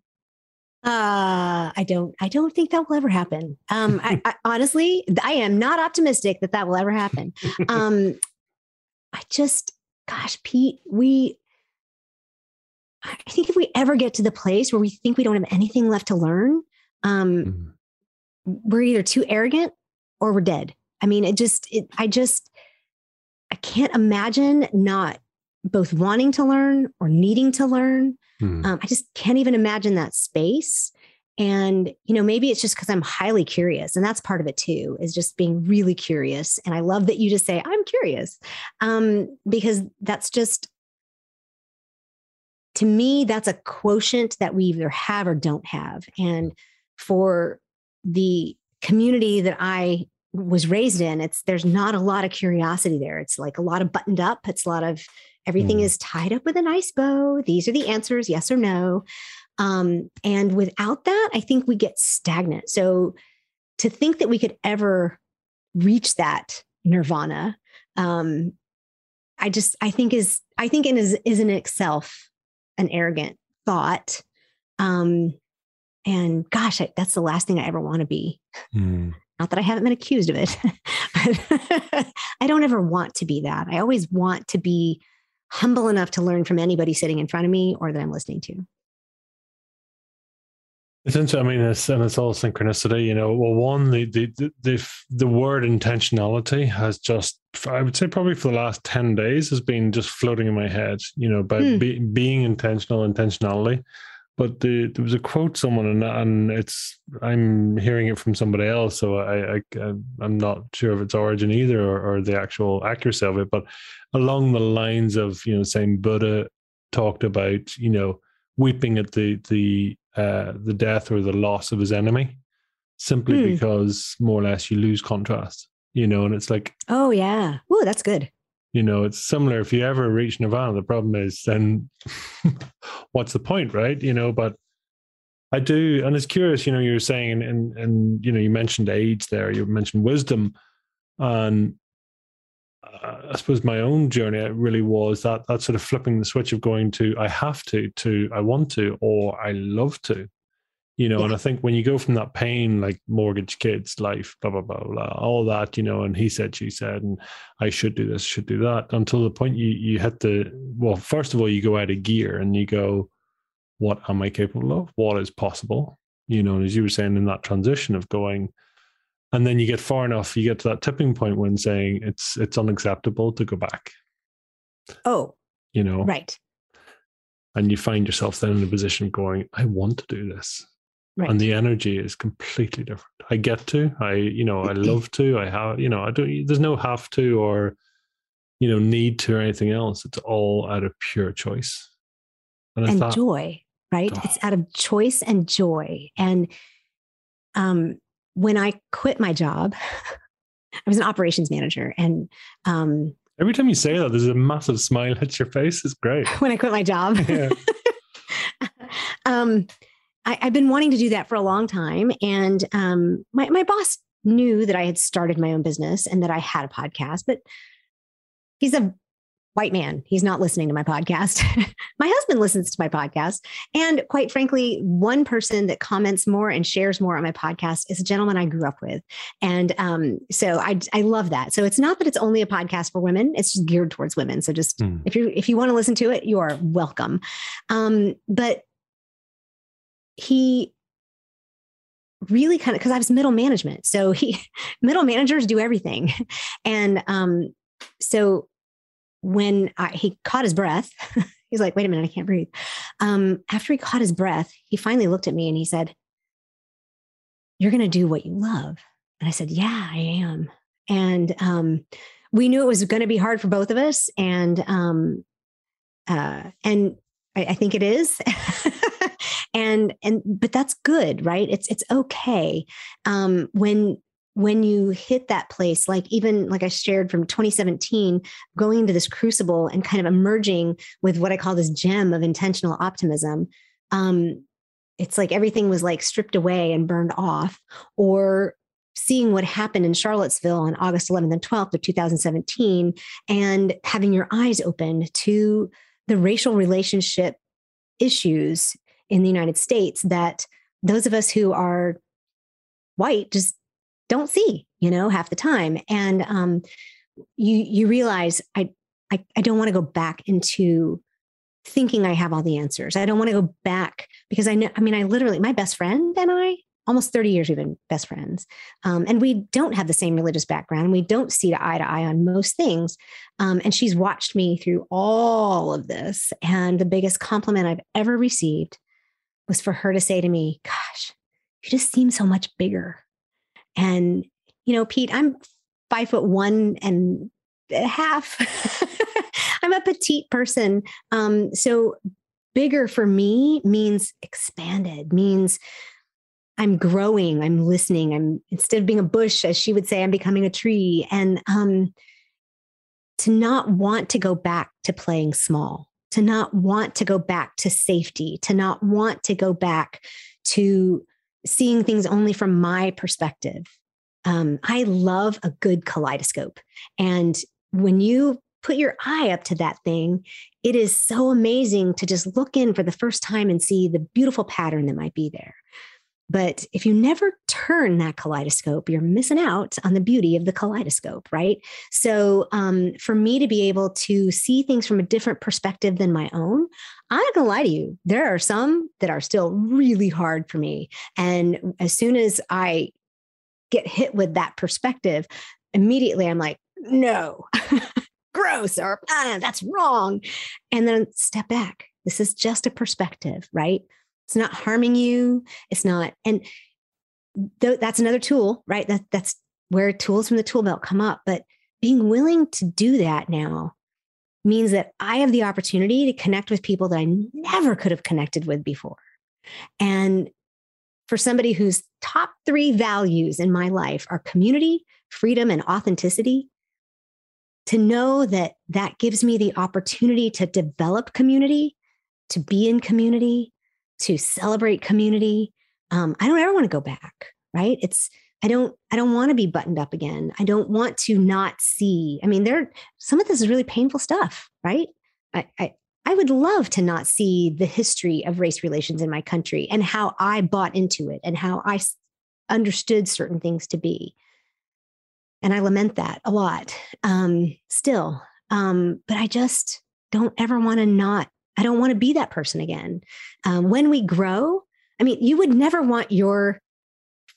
uh i don't i don't think that will ever happen. Um I, I, honestly i am not optimistic that that will ever happen. Um i just gosh pete we i think if we ever get to the place where we think we don't have anything left to learn um mm we're either too arrogant or we're dead. I mean, it just, it, I just, I can't imagine not both wanting to learn or needing to learn. Hmm. Um, I just can't even imagine that space. And, you know, maybe it's just because I'm highly curious. And that's part of it too, is just being really curious. And I love that you just say, I'm curious, um, because that's just, to me, that's a quotient that we either have or don't have. And for the community that I was raised in it's there's not a lot of curiosity there it's like a lot of buttoned up it's a lot of everything mm. is tied up with a nice bow these are the answers yes or no um, and without that i think we get stagnant so to think that we could ever reach that nirvana um, i just i think is i think it is is in itself an arrogant thought um, and gosh I, that's the last thing i ever want to be mm. Not that I haven't been accused of it, but I don't ever want to be that. I always want to be humble enough to learn from anybody sitting in front of me or that I'm listening to. It's interesting. I mean, it's and it's all synchronicity. You know, well, one the the the the, word intentionality has just, I would say, probably for the last ten days, has been just floating in my head. You know, about hmm. be, being intentional, intentionality, but the, there was a quote someone and, and it's i'm hearing it from somebody else so I, I i'm not sure of its origin either or, or, the actual accuracy of it but along the lines of you know saying buddha talked about you know weeping at the the uh the death or the loss of his enemy simply hmm. because more or less you lose contrast you know and it's like oh yeah oh that's good you know it's similar. If you ever reach nirvana the problem is then what's the point right? You know but i do and it's curious you know you were saying and and you know you mentioned age there you mentioned wisdom and uh, i suppose my own journey really was that that sort of flipping the switch of going to i have to to i want to or i love to you know, yeah. and I think when you go from that pain, like mortgage, kids, life, blah, blah, blah, blah, all that, you know, and he said, she said, and I should do this, should do that, until the point you, you hit the, well, first of all, you go out of gear and you go, what am I capable of? What is possible? You know, and as you were saying in that transition of going, and then you get far enough, you get to that tipping point when saying it's, it's unacceptable to go back. Oh, you know, right. And you find yourself then in a position going, I want to do this Right. and the energy is completely different. I get to i you know i love to i have you know i don't there's no have to or you know need to or anything else. It's all out of pure choice. And, and that, joy right? Oh. it's out of choice and joy. And um when i quit my job i was an operations manager and um every time you say that there's a massive smile at your face. It's great. When i quit my job. Yeah. um I, have been wanting to do that for a long time. And um, my, my boss knew that I had started my own business and that I had a podcast, but he's a white man. He's not listening to my podcast. my husband listens to my podcast. And quite frankly, one person that comments more and shares more on my podcast is a gentleman I grew up with. And um, so I, I love that. So it's not that it's only a podcast for women, it's just geared towards women. So just mm. if you if you want to listen to it, you are welcome. Um, but he really kind of because I was middle management. So he middle managers do everything. And um, so when I, he caught his breath, he's like, wait a minute, I can't breathe. Um, after he caught his breath, he finally looked at me and he said, You're going to do what you love. And I said, Yeah, I am. And um, we knew it was going to be hard for both of us. And um, uh, and I, I think it is. And and but that's good, right? It's it's okay. Um, when when you hit that place, like even like I shared from 2017, going into this crucible and kind of emerging with what I call this gem of intentional optimism. Um, it's like everything was like stripped away and burned off, or seeing what happened in Charlottesville on August 11th and 12th of 2017 and having your eyes open to the racial relationship issues in the United States that those of us who are white just don't see, you know, half the time. And um, you you realize I, I I don't want to go back into thinking I have all the answers. I don't want to go back because I know. I mean, I literally my best friend and I almost 30 years we've been best friends um, and we don't have the same religious background we don't see eye to eye on most things um, and she's watched me through all of this and the biggest compliment i've ever received was for her to say to me gosh you just seem so much bigger. And you know pete i'm five foot one and a half. I'm a petite person. Um, so bigger for me means expanded means I'm growing, I'm listening, I'm instead of being a bush, as she would say, I'm becoming a tree. And um, to not want to go back to playing small, to not want to go back to safety, to not want to go back to seeing things only from my perspective. Um, I love a good kaleidoscope. And when you put your eye up to that thing, it is so amazing to just look in for the first time and see the beautiful pattern that might be there. But if you never turn that kaleidoscope, you're missing out on the beauty of the kaleidoscope, right? So, um, for me to be able to see things from a different perspective than my own, I'm not gonna lie to you, there are some that are still really hard for me. And as soon as I get hit with that perspective, immediately I'm like, no, gross, or ah, that's wrong. And then step back. This is just a perspective, right? It's not harming you. It's not, and th- that's another tool, right? That that's where tools from the tool belt come up. But being willing to do that now means that I have the opportunity to connect with people that I never could have connected with before. And for somebody whose top three values in my life are community, freedom, and authenticity, to know that that gives me the opportunity to develop community, to be in community, to celebrate community. Um, I don't ever want to go back, right? It's I don't I don't want to be buttoned up again. I don't want to not see. I mean, there some of this is really painful stuff, right? I, I I would love to not see the history of race relations in my country and how I bought into it and how I understood certain things to be. And I lament that a lot um, still. Um, but I just don't ever want to not I don't want to be that person again. Um, when we grow, I mean, you would never want your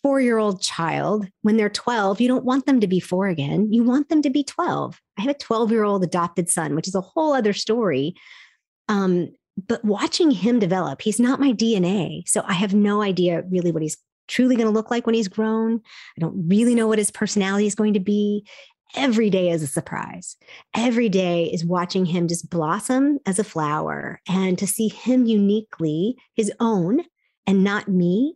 four year old child, when they're 12, you don't want them to be four again. You want them to be 12. I have a 12 year old adopted son, which is a whole other story. Um, but watching him develop, he's not my DNA. So I have no idea really what he's truly going to look like when he's grown. I don't really know what his personality is going to be every day is a surprise. Every day is watching him just blossom as a flower and to see him uniquely, his own, and not me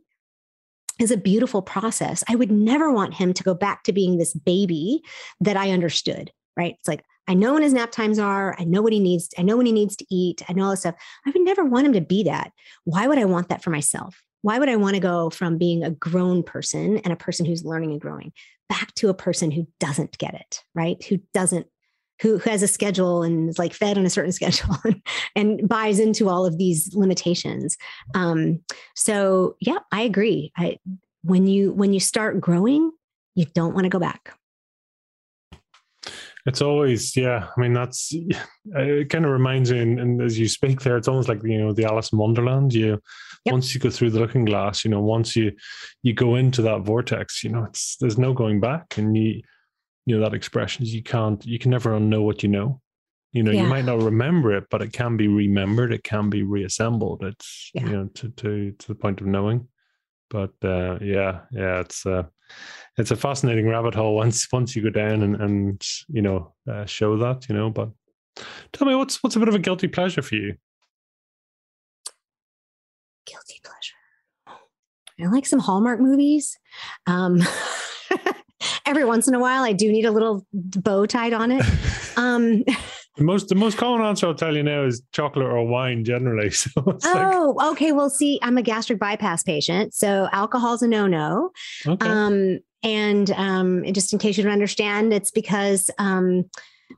is a beautiful process. I would never want him to go back to being this baby that I understood, right? It's like, I know when his nap times are. I know what he needs. I know when he needs to eat. I know all this stuff. I would never want him to be that. Why would I want that for myself? Why would I want to go from being a grown person and a person who's learning and growing back to a person who doesn't get it, right? Who doesn't, who, who has a schedule and is like fed on a certain schedule and, and buys into all of these limitations. Um, so yeah, I agree. I, when you, when you start growing, you don't want to go back. It's always, yeah. I mean, that's uh, it. Kind of reminds me, and, and, as you speak there, it's almost like you know the Alice in Wonderland. You yep. once you go through the looking glass, you know, once you you go into that vortex, you know, it's there's no going back, and you you know that expression is you can't you can never unknow what you know. You know, yeah. you might not remember it, but it can be remembered. It can be reassembled. It's yeah. you know to to to the point of knowing but uh, yeah, yeah, it's a it's a fascinating rabbit hole once once you go down and and you know uh, show that you know. But tell me, what's what's a bit of a guilty pleasure for you? Guilty pleasure. I like some Hallmark movies. Um, every once in a while, I do need a little bow tied on it. Um, the most the most common answer I'll tell you now is chocolate or wine generally. So oh, like... okay. Well, see, I'm a gastric bypass patient, so alcohol's a no no. Okay. Um, and um, just in case you don't understand, it's because um,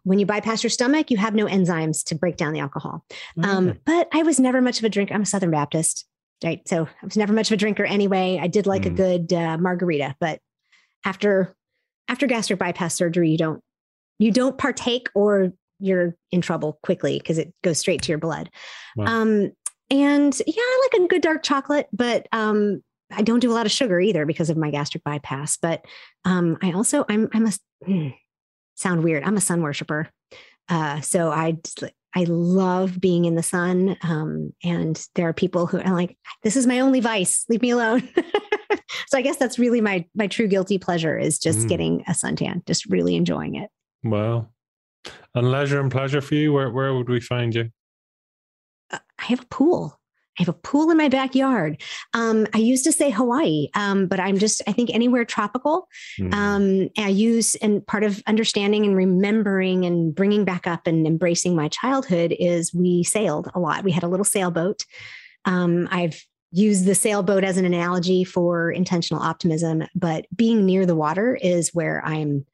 when you bypass your stomach, you have no enzymes to break down the alcohol. Um, but I was never much of a drinker. I'm a Southern Baptist, right? So I was never much of a drinker anyway. I did like mm. a good uh, margarita, but after after gastric bypass surgery, you don't you don't partake or you're in trouble quickly because it goes straight to your blood. Wow. Um, and yeah, I like a good dark chocolate, but um, I don't do a lot of sugar either because of my gastric bypass. But um, I also I'm I'm a hmm, sound weird. I'm a sun worshiper, uh, so I I love being in the sun. Um, and there are people who are like, this is my only vice. Leave me alone. so I guess that's really my my true guilty pleasure is just mm. getting a suntan, just really enjoying it. Wow. And leisure and pleasure for you, where where would we find you? Uh, I have a pool. I have a pool in my backyard. Um, I used to say Hawaii, um, but I'm just, I think anywhere tropical. Mm. Um, I use, and part of understanding and remembering and bringing back up and embracing my childhood is we sailed a lot. We had a little sailboat. Um, I've used the sailboat as an analogy for intentional optimism, but being near the water is where I'm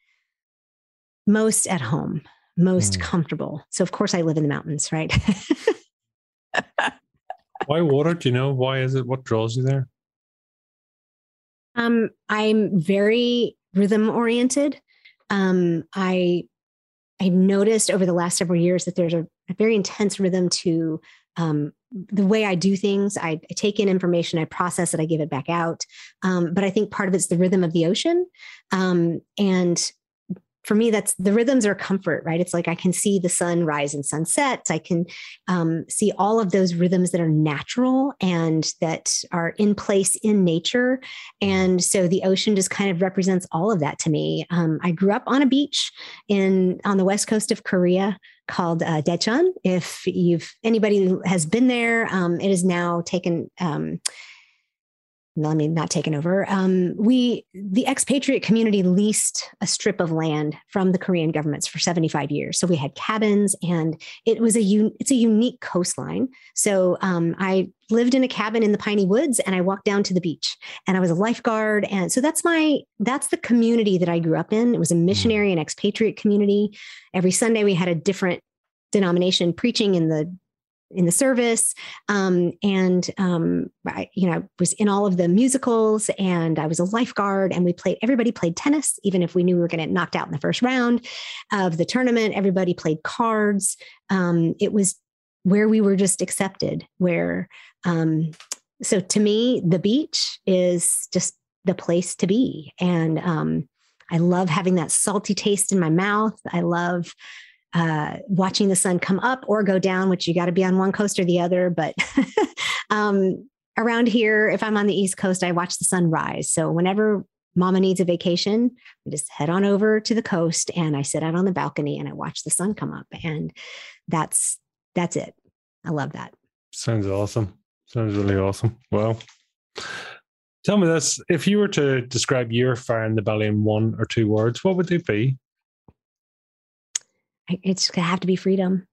most at home, most mm. comfortable. So, of course, I live in the mountains, right? Why water? Do you know why is it? What draws you there? Um, I'm very rhythm oriented. Um, I I've noticed over the last several years that there's a, a very intense rhythm to um, the way I do things. I, I, take in information, I process it, I give it back out. Um, but I think part of it's the rhythm of the ocean. Um, and for me that's the rhythms are comfort right? It's like i can see the sun rise and sunset. I can um, see all of those rhythms that are natural and that are in place in nature. And so the ocean just kind of represents all of that to me. Um, i grew up on a beach in on the west coast of korea called uh. If you've anybody has been there, um, it is now taken um, I me not taken over. Um, we, the expatriate community, leased a strip of land from the Korean governments for 75 years. So we had cabins, and it was a un, it's a unique coastline. So um, I lived in a cabin in the piney woods, and I walked down to the beach, and I was a lifeguard, and so that's my that's the community that I grew up in. It was a mm. missionary and expatriate community. Every Sunday we had a different denomination preaching in the in the service. Um, and um, I, you know was in all of the musicals and i was a lifeguard and we played everybody played tennis even if we knew we were going to get knocked out in the first round of the tournament everybody played cards. Um, it was where we were just accepted where um, so to me the beach is just the place to be. And um, i love having that salty taste in my mouth. I love uh, watching the sun come up or go down, which you got to be on one coast or the other. But um, around here, if I'm on the East Coast, I watch the sun rise. So whenever mama needs a vacation, I just head on over to the coast and I sit out on the balcony and I watch the sun come up. And that's that's it. I love that. Sounds awesome. Sounds really awesome. Well, tell me this: if you were to describe your fire in the belly in one or two words, what would they be? It's going to have to be freedom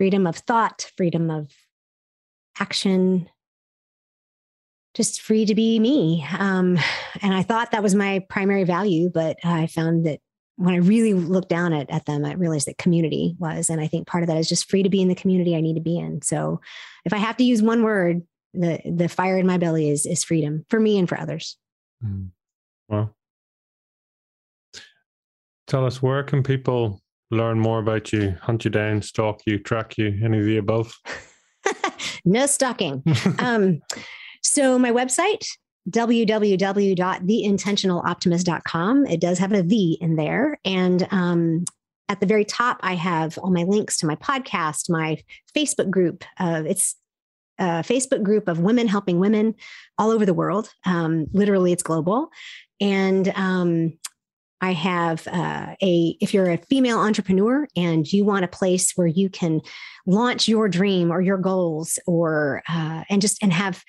freedom of thought, freedom of action, just free to be me. Um, and I thought that was my primary value, but I found that when I really looked down at, at them, I realized that community was. And I think part of that is just free to be in the community I need to be in. So if I have to use one word, the the fire in my belly is is freedom for me and for others. Mm. Well, Tell us where can people learn more about you, hunt you down, stalk you, track you, any of the above? no stalking. um, so my website, www.theintentionaloptimist.com. It does have a V in there. And um, at the very top, I have all my links to my podcast, my Facebook group. Uh, it's a Facebook group of women helping women all over the world. Um, literally, it's global. And um, I have uh, a, if you're a female entrepreneur and you want a place where you can launch your dream or your goals or, uh, and just, and have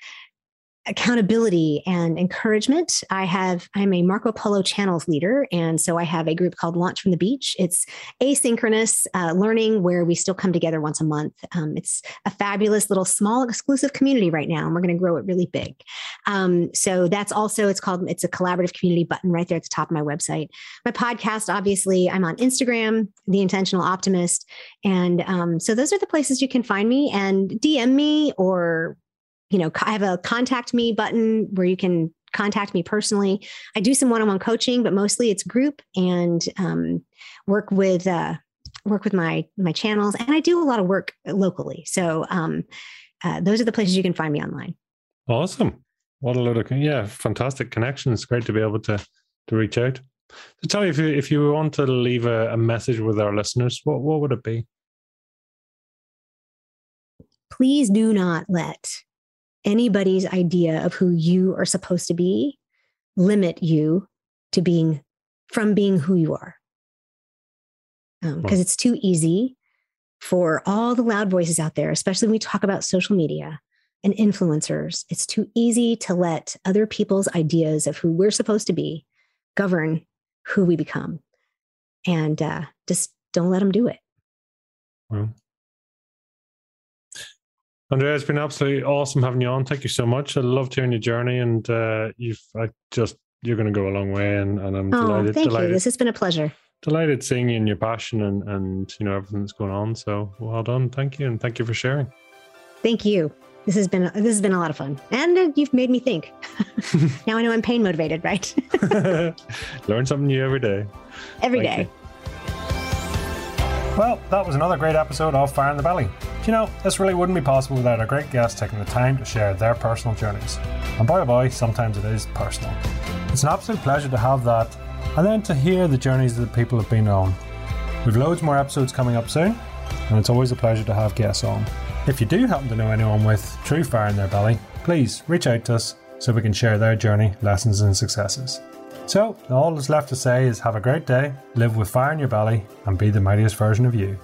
accountability and encouragement. I have, I'm a Marco Polo channels leader. And so I have a group called Launch from the Beach. It's asynchronous uh, learning where we still come together once a month. Um, it's a fabulous little small exclusive community right now, and we're going to grow it really big. Um, so that's also, it's called, it's a collaborative community button right there at the top of my website. My podcast, obviously, I'm on Instagram, The Intentional Optimist. And um, so those are the places you can find me and DM me or you know, I have a contact me button where you can contact me personally. I do some one-on-one coaching, but mostly it's group and um, work with uh, work with my my channels, and I do a lot of work locally. So um, uh, those are the places you can find me online. Awesome! What a load of yeah, fantastic connections. Great to be able to to reach out. So tell me if you if you want to leave a, a message with our listeners, what what would it be? Please do not let anybody's idea of who you are supposed to be limit you to being from being who you are. Because um, it's too easy for all the loud voices out there especially when we talk about social media and influencers it's too easy to let other people's ideas of who we're supposed to be govern who we become. And uh, just don't let them do it. Well Andrea, it's been absolutely awesome having you on. Thank you so much. I loved hearing your journey, and uh, you've I just you're going to go a long way, and, and I'm oh, delighted. Thank delighted, you. This has been a pleasure. Delighted seeing you and your passion and and you know everything that's going on. So well done. Thank you, and thank you for sharing. Thank you. This has been this has been a lot of fun, and uh, you've made me think. now I know I'm pain motivated, right? Learn something new every day. Every thank day. You. Well, that was another great episode of Fire in the Belly. Do you know, this really wouldn't be possible without our great guests taking the time to share their personal journeys. And boy oh boy, sometimes it is personal. It's an absolute pleasure to have that, and then to hear the journeys that people have been on. We've loads more episodes coming up soon, and it's always a pleasure to have guests on. If you do happen to know anyone with true fire in their belly, please reach out to us so we can share their journey, lessons, and successes. So, all that's left to say is have a great day, live with fire in your belly, and be the mightiest version of you.